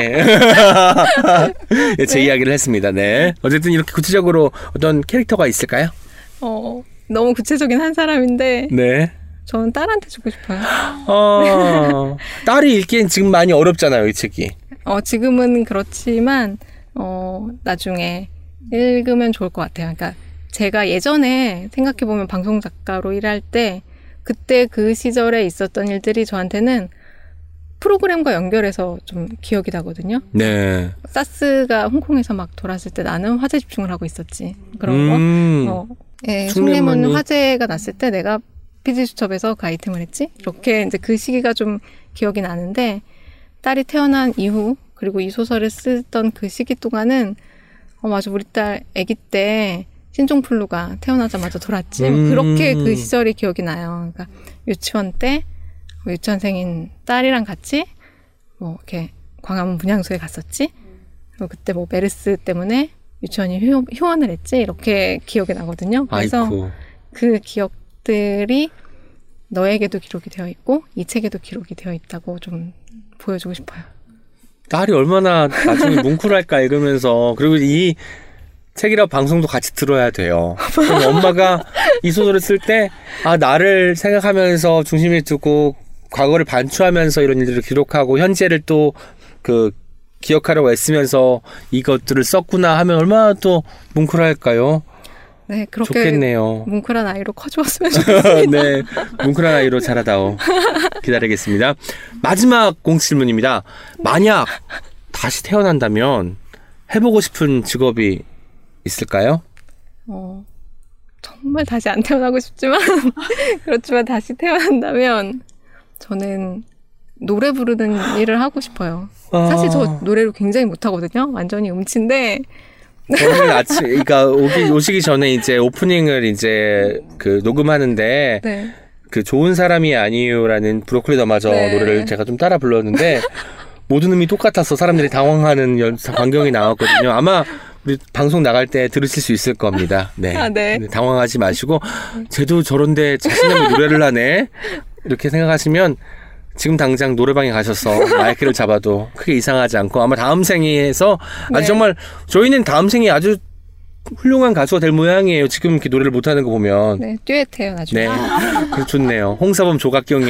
예, 제 이야기를 했습니다. 네. 어쨌든 이렇게 구체적으로 어떤 캐릭터가 있을까요? 어, 너무 구체적인 한 사람인데 네. 저는 딸한테 주고 싶어요. 어, 딸이 읽기엔 지금 많이 어렵잖아요, 이 책이. 어, 지금은 그렇지만 어, 나중에 읽으면 좋을 것 같아요. 그러니까 제가 예전에 생각해 보면 방송 작가로 일할 때 그때 그 시절에 있었던 일들이 저한테는 프로그램과 연결해서 좀 기억이 나거든요. 네. 사스가 홍콩에서 막 돌았을 때 나는 화재 집중을 하고 있었지. 그런 거. 음. 어, 예, 숭례문 화재가 났을 때 내가 피디수첩에서 그 아이템을 했지. 이렇게 이제 그 시기가 좀 기억이 나는데 딸이 태어난 이후 그리고 이 소설을 쓰던 그 시기 동안은 어 맞아 우리 딸 아기 때 신종플루가 태어나자마자 돌았지. 음. 그렇게 그 시절이 기억이 나요. 그러니까 유치원 때 유치원생인 딸이랑 같이 뭐 이렇게 광화문 분향소에 갔었지. 그리고 그때 뭐 메르스 때문에 유치원이 휴, 휴원을 했지. 이렇게 기억이 나거든요. 그래서 아이고. 그 기억들이 너에게도 기록이 되어 있고 이 책에도 기록이 되어 있다고 좀 보여주고 싶어요. 딸이 얼마나 나중에 뭉클할까 읽으면서 그리고 이 책이라 방송도 같이 들어야 돼요. 그럼 엄마가 이 소설을 쓸 때 아 나를 생각하면서 중심에 두고 과거를 반추하면서 이런 일들을 기록하고 현재를 또그 기억하려고 애쓰면서 이것들을 썼구나 하면 얼마나 또 뭉클할까요? 네, 그렇게 좋겠네요. 뭉클한 아이로 커주었으면 좋겠습니다. 네, 뭉클한 아이로 자라다오. 기다리겠습니다. 마지막 공 질문입니다. 만약 다시 태어난다면 해보고 싶은 직업이 있을까요? 어, 정말 다시 안 태어나고 싶지만 그렇지만 다시 태어난다면 저는 노래 부르는 일을 하고 싶어요. 사실 저 노래를 굉장히 못하거든요. 완전히 음치인데 저는 아침, 그러니까 오기, 오시기 전에 이제 오프닝을 이제 그 녹음하는데 네. 그 좋은 사람이 아니요라는 브로콜리 더마저 네. 노래를 제가 좀 따라 불렀는데 모든 음이 똑같아서 사람들이 당황하는 연, 광경이 나왔거든요. 아마 우리 방송 나갈 때 들으실 수 있을 겁니다. 네. 아, 네. 당황하지 마시고 쟤도 저런데 자신감이 노래를 하네 이렇게 생각하시면 지금 당장 노래방에 가셔서 마이크를 잡아도 크게 이상하지 않고 아마 다음 생에서 아주 네. 정말 저희는 다음 생에 아주 훌륭한 가수가 될 모양이에요. 지금 이렇게 노래를 못하는 거 보면. 네, 듀엣해요 나중에. 네. 그 좋네요. 홍사범 조각경에.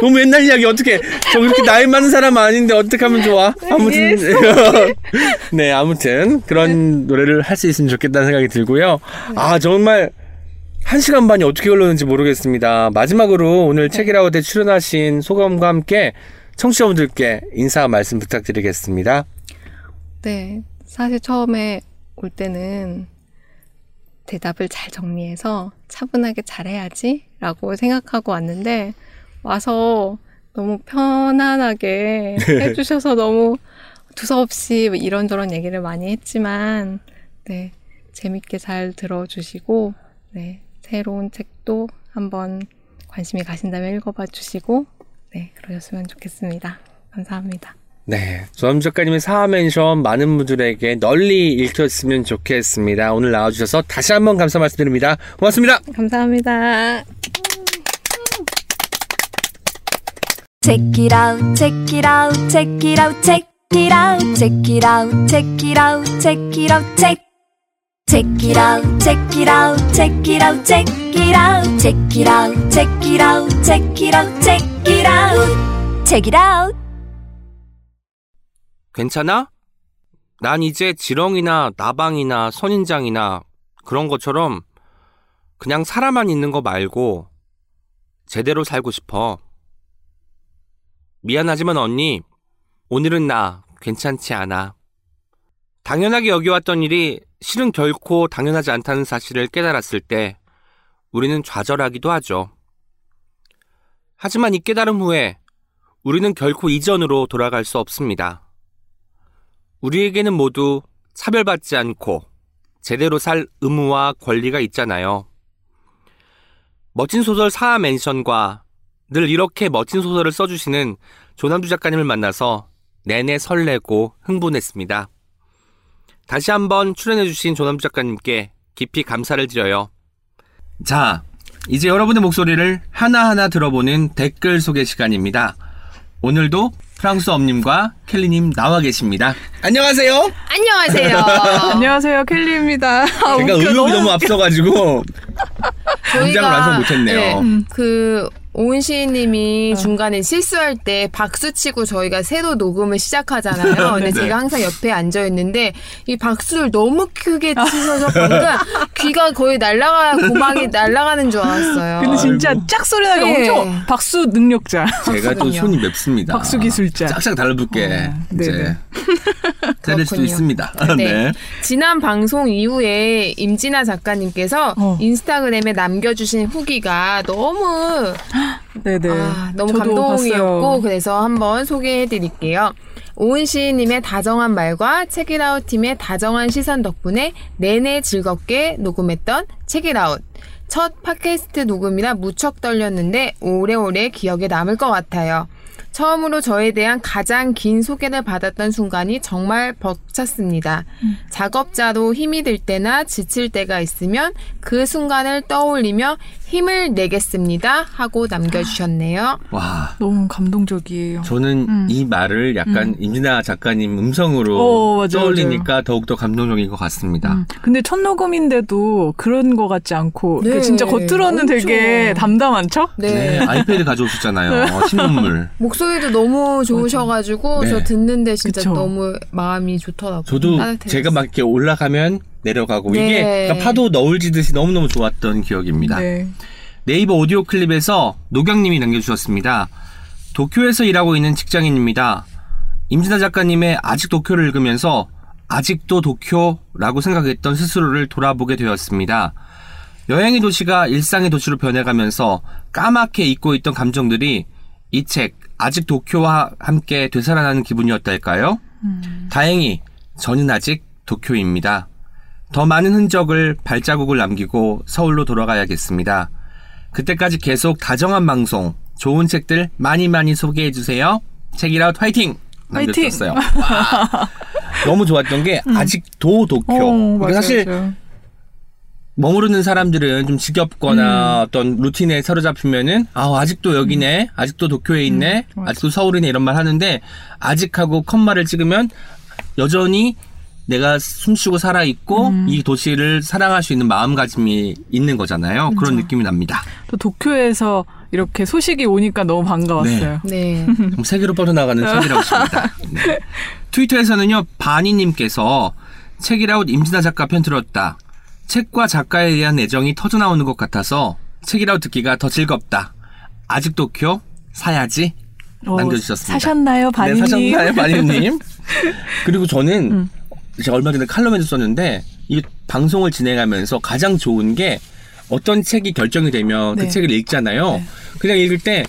너무 옛날 이야기 어떻게 저 그렇게 나이 많은 사람 아닌데 어떻게 하면 좋아? 아무튼 네 아무튼 그런 노래를 할 수 있으면 좋겠다는 생각이 들고요. 아 정말 한 시간 반이 어떻게 흘렀는지 모르겠습니다. 마지막으로 오늘 책이라우드에 출연하신 소감과 함께 청취자분들께 인사 말씀 부탁드리겠습니다. 네, 사실 처음에 올 때는 대답을 잘 정리해서 차분하게 잘해야지 라고 생각하고 왔는데 와서 너무 편안하게 해주셔서 너무 두서없이 뭐 이런저런 얘기를 많이 했지만 네 재밌게 잘 들어주시고 네 새로운 책도 한번 관심이 가신다면 읽어봐 주시고 네 그러셨으면 좋겠습니다. 감사합니다. 네, 조남 작가님의 사멘션 많은 분들에게 널리 읽혔으면 좋겠습니다. 오늘 나와주셔서 다시 한번 감사 말씀드립니다. 고맙습니다. 감사합니다. Check it out, check it out, check it out, check it out, check it out, check it out, check it out, check. Check it out, check it out, check it out, check it out, check it out, check it out, check it out, check it out, check it out. 괜찮아? 난 이제 지렁이나 나방이나 선인장이나 그런 것처럼 그냥 살아만 있는 거 말고 제대로 살고 싶어. 미안하지만 언니, 오늘은 나 괜찮지 않아. 당연하게 여겨왔던 일이 실은 결코 당연하지 않다는 사실을 깨달았을 때 우리는 좌절하기도 하죠. 하지만 이 깨달음 후에 우리는 결코 이전으로 돌아갈 수 없습니다. 우리에게는 모두 차별받지 않고 제대로 살 의무와 권리가 있잖아요. 멋진 소설 사하 맨션과 늘 이렇게 멋진 소설을 써주시는 조남주 작가님을 만나서 내내 설레고 흥분했습니다. 다시 한번 출연해주신 조남주 작가님께 깊이 감사를 드려요. 자, 이제 여러분의 목소리를 하나하나 들어보는 댓글 소개 시간입니다. 오늘도 프랑스 엄님과 켈리님 나와 계십니다. 안녕하세요. 안녕하세요. 안녕하세요, 켈리입니다. 아, 제가 의욕이 너무 앞서가지고 문장을 완성 못했네요. 네, 그 오은 시인님이 중간에 실수할 때 박수 치고 저희가 새로 녹음을 시작하잖아요. 근데 네. 제가 항상 옆에 앉아 있는데 이 박수를 너무 크게 치셔서 방금 귀가 거의 날라가 고막이 날아가는 줄 알았어요. 근데 진짜 아이고. 짝 소리 나게 네. 엄청 박수 능력자. 제가 또 박수군요. 손이 맵습니다. 박수 기술자. 짝짝 달라붙게 어, 이제 때릴 수도. 있습니다. 네. 지난 방송 이후에 임진아 작가님께서 어. 인스타그램에 남겨주신 후기가 너무 네네. 아, 너무 감동이었고 봤어요. 그래서 한번 소개해드릴게요. 오은 시인님의 다정한 말과 책이라웃 팀의 다정한 시선 덕분에 내내 즐겁게 녹음했던 책이라웃. 첫 팟캐스트 녹음이라 무척 떨렸는데 오래오래 기억에 남을 것 같아요. 처음으로 저에 대한 가장 긴 소개를 받았던 순간이 정말 벅찼습니다. 작업자로 힘이 들 때나 지칠 때가 있으면 그 순간을 떠올리며 힘을 내겠습니다. 하고 남겨주셨네요. 와. 너무 감동적이에요. 저는 음. 이 말을 약간 임진아 작가님 음성으로 어, 맞아요, 떠올리니까 더욱더 감동적인 것 같습니다. 음, 근데 첫 녹음인데도 그런 거 같지 않고 네, 진짜 겉으로는 엄청. 되게 담담한 척? 네, 아이패드 가져오셨잖아요. 어, 신문물. 목소리도 너무 좋으셔가지고 네. 저 듣는데 진짜 그쵸. 너무 마음이 좋더라고요. 저도 따뜻해졌어요. 제가 막 이렇게 올라가면 내려가고 네. 이게 약간 파도 너울 지듯이 너무너무 좋았던 기억입니다. 네. 네이버 오디오 클립에서 노경님이 남겨주셨습니다. 도쿄에서 일하고 있는 직장인입니다. 임진아 작가님의 아직 도쿄를 읽으면서 아직도 도쿄라고 생각했던 스스로를 돌아보게 되었습니다. 여행의 도시가 일상의 도시로 변해가면서 까맣게 잊고 있던 감정들이 이 책 아직 도쿄와 함께 되살아나는 기분이었달까요? 다행히 저는 아직 도쿄입니다. 더 많은 흔적을 발자국을 남기고 서울로 돌아가야겠습니다. 그때까지 계속 다정한 방송, 좋은 책들 많이 많이 소개해 주세요. 책이라웃 화이팅! 화이팅! 남겨주셨어요. 와. 너무 좋았던 게 아직도 도쿄. 어, 그러니까 맞아요, 사실 맞아요. 머무르는 사람들은 좀 지겹거나 어떤 루틴에 사로잡히면은 아 아직도 여기네 아직도 도쿄에 있네 맞아. 아직도 서울이네 이런 말 하는데 아직하고 컴마를 찍으면 여전히 내가 숨쉬고 살아 있고 이 도시를 사랑할 수 있는 마음가짐이 있는 거잖아요 그런 느낌이 납니다 또 도쿄에서 이렇게 소식이 오니까 너무 반가웠어요. 네. 좀 세계로 뻗어나가는 책이라고 있습니다 네. 트위터에서는요 바니님께서 책이라웃 임진아 작가 편 들었다 책과 작가에 대한 애정이 터져나오는 것 같아서 책이라웃 듣기가 더 즐겁다 아직 도쿄 사야지 어, 남겨주셨습니다. 사셨나요, 바니님? 네, 사셨나요, 바니님? 그리고 저는 음. 제가 얼마 전에 칼럼에도 썼는데 이 방송을 진행하면서 가장 좋은 게 어떤 책이 결정이 되면 네. 그 책을 읽잖아요. 네. 그냥 읽을 때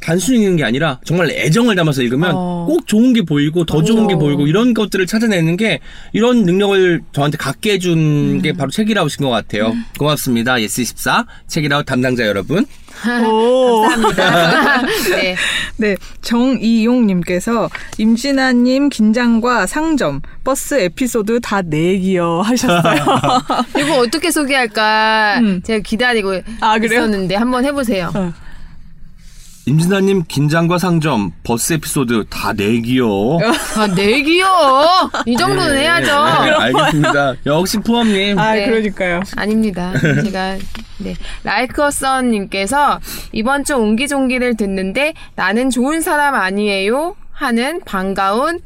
단순히 읽는 게 아니라 정말 애정을 담아서 읽으면 어. 꼭 좋은 게 보이고 더 좋은 게 어. 보이고 이런 것들을 찾아내는 게 이런 능력을 저한테 갖게 해준 음. 게 바로 책읽아웃인 것 같아요. 고맙습니다. 예스24 책읽아웃 담당자 여러분. 오. 감사합니다. 네. 네, 정이용님께서 임진아님 긴장과 상점, 버스 에피소드 다 내 얘기요 하셨어요. 이거 어떻게 소개할까 음. 제가 기다리고 아? 있었는데 한번 해보세요. 어. 임진아님 긴장과 상점 버스 에피소드 다 내 얘기요. 아, 내기요. 이 정도는 네, 해야죠. 네, 알겠습니다. 역시 푸엄님. 아, 네. 그러니까요. 아닙니다. 제가 네 라이크어선님께서 이번 주 옹기종기를 듣는데 나는 좋은 사람 아니에요 하는 반가운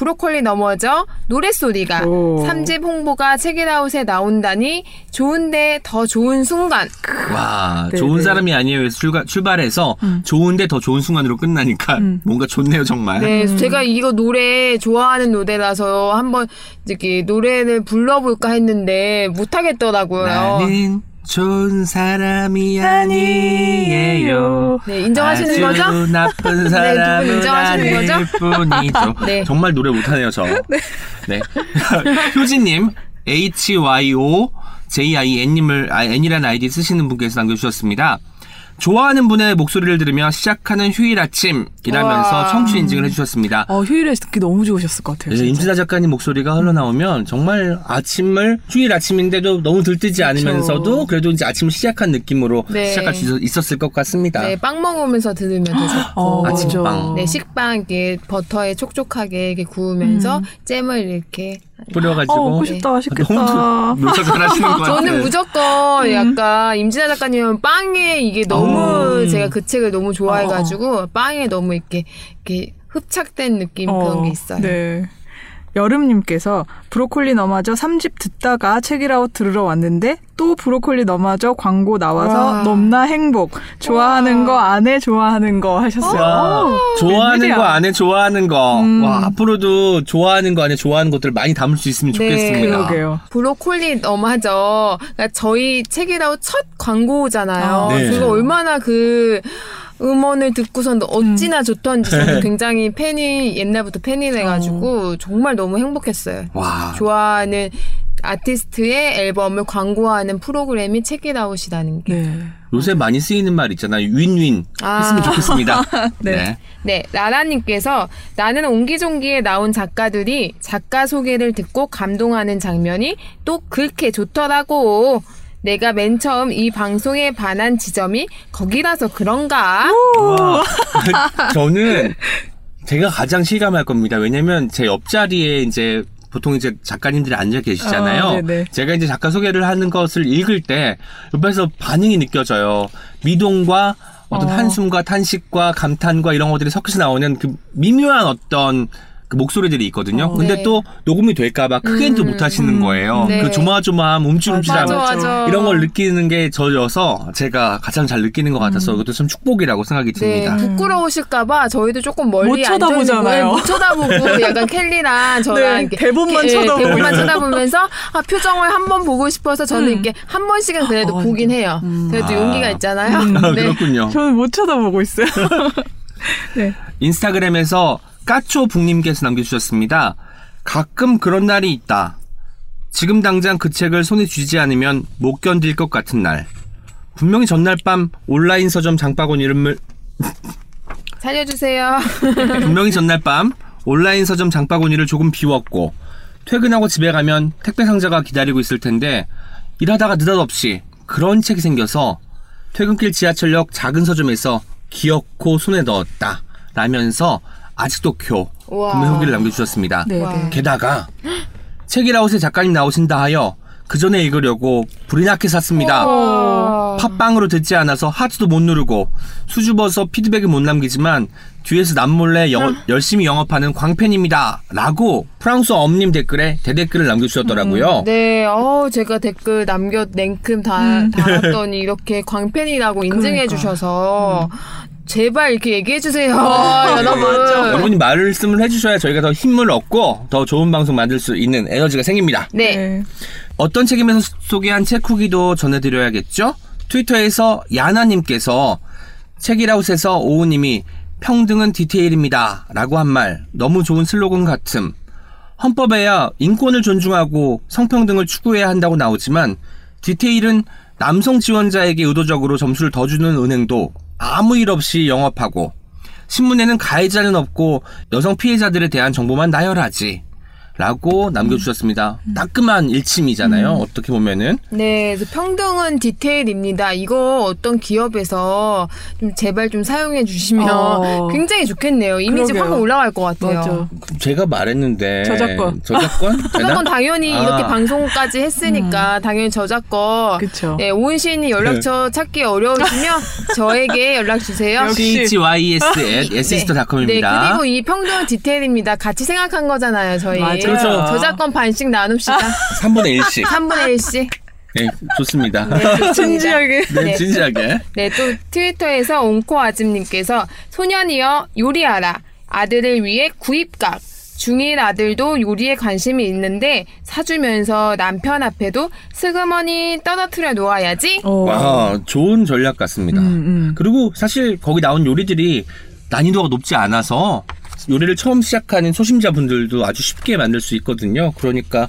브로콜리 넘어져 노랫소리가 오. 삼집 홍보가 책이라웃에 나온다니 좋은데 더 좋은 순간 와, 네, 좋은 네. 사람이 아니에요. 출가, 출발해서 좋은데 더 좋은 순간으로 끝나니까 음. 뭔가 좋네요, 정말. 네 제가 이거 노래 좋아하는 노래라서 한번 이렇게 노래를 불러볼까 했는데 못하겠더라고요 나는 좋은 사람이 아니에요. 네 인정하시는 아주 거죠? 나쁜 네, 사람은 두분 인정하시는 아닐 거죠? 뿐이죠. 네. 정말 노래 못하네요, 저. 네. 효진님, HYO JIN님을, 아, N이라는 아이디 쓰시는 분께서 남겨주셨습니다. 좋아하는 분의 목소리를 들으며 시작하는 휴일 아침이라면서 와. 청취 인증을 해주셨습니다. 어, 휴일에 듣기 너무 좋으셨을 것 같아요. 네, 진짜. 임진아 작가님 목소리가 흘러나오면 정말 아침을 휴일 아침인데도 너무 들뜨지 않으면서도 그래도 이제 아침을 시작한 느낌으로 네. 시작할 수 있- 있었을 것 같습니다. 네, 빵 먹으면서 들으면 더 좋고. 어, 아침빵. 맞아. 네, 식빵 이렇게 버터에 촉촉하게 이렇게 구우면서 음. 잼을 이렇게 뿌려가지고 어, 먹고 싶다. 맛있겠다. 너무 잘하시는 것 같아요. 저는 무조건 약간 임진아 작가님은 빵에 이게 너무 어. 제가 그 책을 너무 좋아해가지고 빵에 너무 이렇게 이렇게 흡착된 느낌 그런 게 있어요. 네. 여름님께서 브로콜리 너마저 3집 듣다가 책이라웃 들으러 왔는데 또 브로콜리 너마저 광고 나와서 와. 넘나 행복. 좋아하는 거 아내 좋아하는 거 하셨어요. 와, 좋아하는 웬일이야. 거 안에 좋아하는 거. 음. 와, 앞으로도 좋아하는 거 안에 좋아하는 것들을 많이 담을 수 있으면 네, 좋겠습니다. 그러게요. 브로콜리 너마저 그러니까 저희 책이라웃 첫 광고잖아요. 아, 네. 제가 얼마나 그 음원을 듣고선 어찌나 좋던지 저는 굉장히 팬이 옛날부터 팬이 돼가지고 정말 너무 행복했어요. 와. 좋아하는 아티스트의 앨범을 광고하는 프로그램이 책이라웃이라는 게. 네. 요새 많이 쓰이는 말 있잖아요. 윈윈 아. 했으면 좋겠습니다. 네. 네. 네, 라라님께서 나는 옹기종기에 나온 작가들이 작가 소개를 듣고 감동하는 장면이 또 그렇게 좋더라고. 내가 맨 처음 이 방송에 반한 지점이 거기라서 그런가? 와. 저는 제가 가장 실감할 겁니다. 왜냐면 제 옆자리에 이제 보통 이제 작가님들이 앉아 계시잖아요. 아, 네네. 제가 이제 작가 소개를 하는 것을 읽을 때 옆에서 반응이 느껴져요. 미동과 어떤 어. 한숨과 탄식과 감탄과 이런 것들이 섞여서 나오는 그 미묘한 어떤 그 목소리들이 있거든요. 어. 근데 네. 또 녹음이 될까봐 크게도 못 하시는 거예요. 네. 그 조마조마한 움찔움찔함 맞아, 맞아. 이런 걸 느끼는 게 저여서 제가 가장 잘 느끼는 것 같아서 이것도 좀 축복이라고 생각이 네, 듭니다. 부끄러우실까봐 저희도 조금 멀리 못 쳐다보잖아요. 거예요. 못 쳐다보고 약간 켈리랑 저랑 네, 이렇게 대본만 예, 쳐다보고 대본만. 쳐다보면서 아, 표정을 한 번 보고 싶어서 저는 음. 이렇게 한 번씩은 그래도 어, 보긴 해요. 그래도 아. 용기가 있잖아요. 아, 네. 그렇군요. 저는 못 쳐다보고 있어요. 네. 인스타그램에서 까초북님께서 남겨주셨습니다. 가끔 그런 날이 있다. 지금 당장 그 책을 손에 쥐지 않으면 못 견딜 것 같은 날. 분명히 전날 밤 온라인 서점 장바구니 이름을 살려주세요. 분명히 전날 밤 온라인 서점 장바구니를 조금 비웠고 퇴근하고 집에 가면 택배 상자가 기다리고 있을 텐데 일하다가 느닷없이 그런 책이 생겨서 퇴근길 지하철역 작은 서점에서 기어코 손에 넣었다 라면서 아직도 교 우와. 구매 후기를 남겨주셨습니다. 네, 와. 네. 게다가 책이라웃에 작가님 나오신다 하여 그 전에 읽으려고 불이 나게 샀습니다. 어. 팟빵으로 듣지 않아서 하트도 못 누르고 수줍어서 피드백을 못 남기지만 뒤에서 남몰래 영어- 열심히 영업하는 광팬입니다. 라고 프랑스어 엄님 댓글에 대댓글을 남겨주셨더라고요. 네, 어, 제가 댓글 남겨 냉큼 다, 음. 달았더니 이렇게 광팬이라고 인증해 그러니까. 주셔서 제발 이렇게 얘기해 주세요, 어, 여러분. 여러분이 말씀을 해주셔야 저희가 더 힘을 얻고 더 좋은 방송 만들 수 있는 에너지가 생깁니다. 네. 네. 어떤 책임에서 소개한 책 후기도 전해드려야겠죠? 트위터에서 야나님께서 책이라웃에서 오우님이 평등은 디테일입니다. 라고 한 말 너무 좋은 슬로건 같음. 헌법에야 인권을 존중하고 성평등을 추구해야 한다고 나오지만 디테일은 남성 지원자에게 의도적으로 점수를 더 주는 은행도 아무 일 없이 영업하고 신문에는 가해자는 없고 여성 피해자들에 대한 정보만 나열하지. 라고 남겨주셨습니다. 따끔한 일침이잖아요. 어떻게 보면은. 네, 평등은 디테일입니다. 이거 어떤 기업에서 좀 제발 좀 사용해 주시면 어. 굉장히 좋겠네요. 이미지 그러게요. 확 올라갈 것 같아요. 맞아. 제가 말했는데. 저작권. 저작권? 저작권 당연히 아. 이렇게 방송까지 했으니까 당연히 저작권. 그쵸. 네, 오은 시인이 연락처 찾기 어려우시면 저에게 연락 주세요. chys at s시스터닷컴입니다. 네, 그리고 이 평등 디테일입니다. 같이 생각한 거잖아요, 저희. 맞아요. 그렇죠. 저작권 반씩 나눕시다. 3분의 1씩. 3분의 1씩. 네, 좋습니다. 네. 진지하게. 네, 네. 진지하게. 네, 또 트위터에서 옹코아즘님께서 소년이여 요리하라. 아들을 위해 구입각. 중1 아들도 요리에 관심이 있는데 사주면서 남편 앞에도 스그머니 떨어뜨려 놓아야지. 어. 와, 좋은 전략 같습니다. 음, 음. 그리고 사실 거기 나온 요리들이 난이도가 높지 않아서 요리를 처음 시작하는 초심자분들도 아주 쉽게 만들 수 있거든요. 그러니까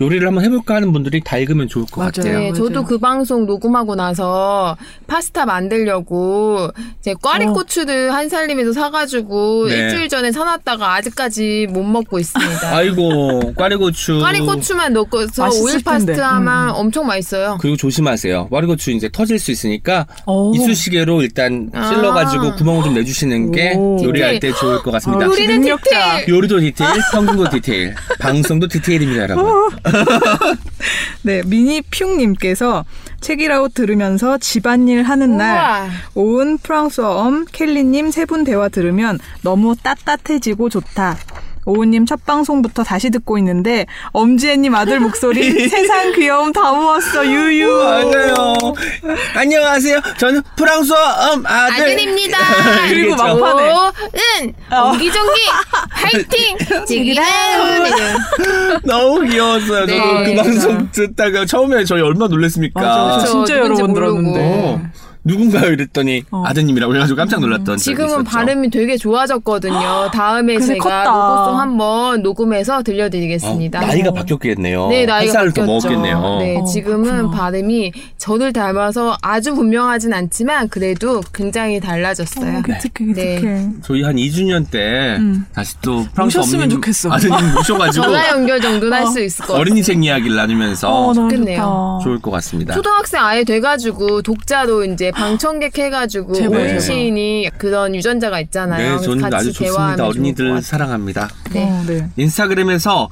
요리를 한번 해볼까 하는 분들이 다 읽으면 좋을 것 맞아요. 같아요. 네, 저도 그 방송 녹음하고 나서 파스타 만들려고 제 꽈리고추를 한살림에서 사가지고 네. 일주일 전에 사놨다가 아직까지 못 먹고 있습니다. 아이고 꽈리고추. 꽈리고추만 넣고서 오일 텐데. 파스타 하면 음. 엄청 맛있어요. 그리고 조심하세요. 꽈리고추 이제 터질 수 있으니까 오. 이쑤시개로 일단 아. 찔러가지고 구멍을 좀 내주시는 게 오. 요리할 때 좋을 것 같습니다. 아, 역시 요리는. 디테일. 요리도 디테일, 평균도 디테일, 방송도 디테일입니다, 여러분. 네, 미니퓨님께서 책이라웃 들으면서 집안일 하는 날 우와. 오은 프랑스어 엄 켈리님 세 분 대화 들으면 너무 따뜻해지고 좋다. 오은님 첫 방송부터 다시 듣고 있는데 엄지혜님 아들 목소리 세상 귀여움 다 모았어 유유. 맞아요. 안녕하세요. 저는 프랑스어 음, 아들. 아들입니다. 그리고? 막판에 은 옹기종기 파이팅 지기라운 너무 귀여웠어요. 저도 네. 그 방송 듣다가 처음에 저희 얼마나 놀랐습니까? 맞아, 저 진짜 여러 번. 들었는데. 어, 누군가요? 이랬더니 어. 아드님이라고 해가지고 깜짝 놀랐던 적이 지금은 있었죠. 발음이 되게 좋아졌거든요. 다음에 그새 제가 컸다. 로고송 한번 녹음해서 들려드리겠습니다. 어, 나이가 바뀌었겠네요. 네, 나이가 한 살을 더 바뀌었죠. 먹었겠네요. 네, 어, 지금은 그렇구나. 발음이 저를 닮아서 아주 분명하진 않지만 그래도 굉장히 달라졌어요. 기특해 기특해. 네. 저희 한 2주년 때 음. 다시 또 프랑스 모셨으면 어머님 좋겠어. 아드님 모셔가지고 전화 연결 정도는 할 수 있을 것 같아요. 어린이 책 이야기를 나누면서 어, 좋겠네요. 좋을 것 같습니다. 초등학생 아예 돼가지고 독자로 이제 방청객 해가지고 제발, 오은 제발. 시인이 그런 유전자가 있잖아요. 네, 저는 같이 아주 좋습니다. 어린이들. 사랑합니다. 네. 어, 네. 인스타그램에서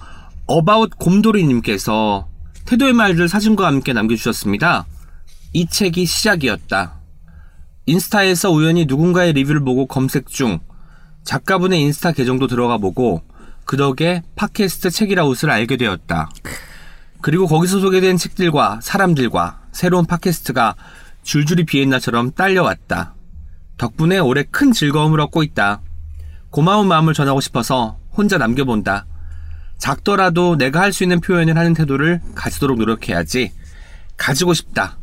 어바웃 곰돌이님께서 태도의 말들 사진과 함께 남겨주셨습니다. 이 책이 시작이었다. 인스타에서 우연히 누군가의 리뷰를 보고 검색 중 작가분의 인스타 계정도 들어가 보고 그 덕에 팟캐스트 책이라웃을 알게 되었다. 그리고 거기서 소개된 책들과 사람들과 새로운 팟캐스트가 줄줄이 비엔나처럼 딸려왔다. 덕분에 올해 큰 즐거움을 얻고 있다. 고마운 마음을 전하고 싶어서 혼자 남겨본다. 작더라도 내가 할 수 있는 표현을 하는 태도를 가지도록 노력해야지. 가지고 싶다.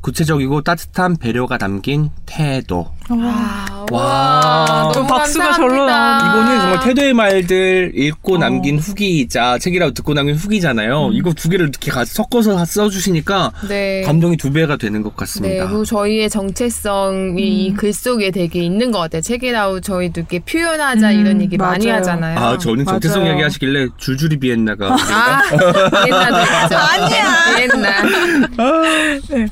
구체적이고 따뜻한 배려가 담긴 태도. 아, 와. 와, 박수가 감사합니다. 절로 나오네. 이거는 정말 태도의 말들 읽고 남긴 후기이자 책이라고 듣고 남긴 후기잖아요. 이거 두 개를 이렇게 같이 섞어서 써주시니까 네. 감동이 두 배가 되는 것 네, 같습니다. 그리고 저희의 정체성이 이글 속에 되게 있는 것 같아요. 책이라고 저희도 이렇게 표현하자 음, 이런 얘기 많이 맞아요. 하잖아요. 아, 저는 정체성 맞아요. 얘기 하시길래 줄줄이 비엔나가. 아, 옛날 됐죠. 아니야. 옛날. 네.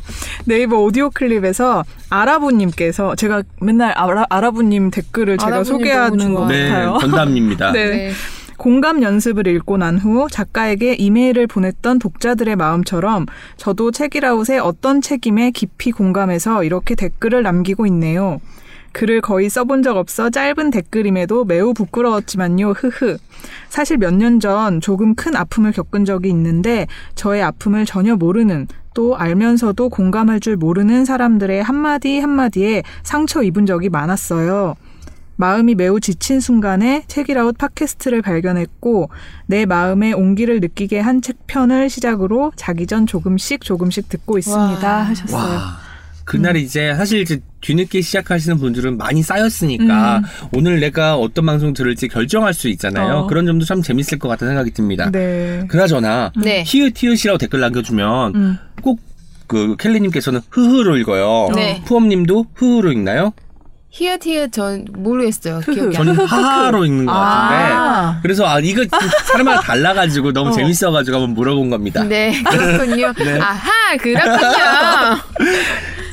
네이버 오디오 클립에서 아라부님께서 제가 맨날 아라, 아라부님 댓글을 제가 소개하는 것 좋아요. 네, 같아요. 건담입니다. 네. 네. 공감 연습을 읽고 난 후 작가에게 이메일을 보냈던 독자들의 마음처럼 저도 책이라웃의 어떤 책임에 깊이 공감해서 이렇게 댓글을 남기고 있네요. 글을 거의 써본 적 없어 짧은 댓글임에도 매우 부끄러웠지만요. 흐흐. 사실 몇 년 전 조금 큰 아픔을 겪은 적이 있는데 저의 아픔을 전혀 모르는 또 알면서도 공감할 줄 모르는 사람들의 한마디 한마디에 상처 입은 적이 많았어요. 마음이 매우 지친 순간에 책이라웃 팟캐스트를 발견했고 내 마음의 온기를 느끼게 한 책편을 시작으로 자기 전 조금씩 조금씩 듣고 있습니다 와. 하셨어요. 와. 그날 이제 사실 이제 뒤늦게 시작하시는 분들은 많이 쌓였으니까 오늘 내가 어떤 방송 들을지 결정할 수 있잖아요. 어. 그런 점도 참 재밌을 것 같다는 생각이 듭니다. 네. 그나저나 네. 히읗히읗이라고 댓글 남겨주면 음. 꼭그 켈리님께서는 흐흐로 읽어요. 네. 푸엄님도 흐흐로 읽나요? 히읗 히읗 전 모르겠어요. 기억이 안 저는 하하로 읽는 것 같은데. 아. 그래서 아 이거 사람마다 달라가지고 너무 어. 재밌어가지고 한번 물어본 겁니다. 네, 그렇군요. 아하, 그렇군요.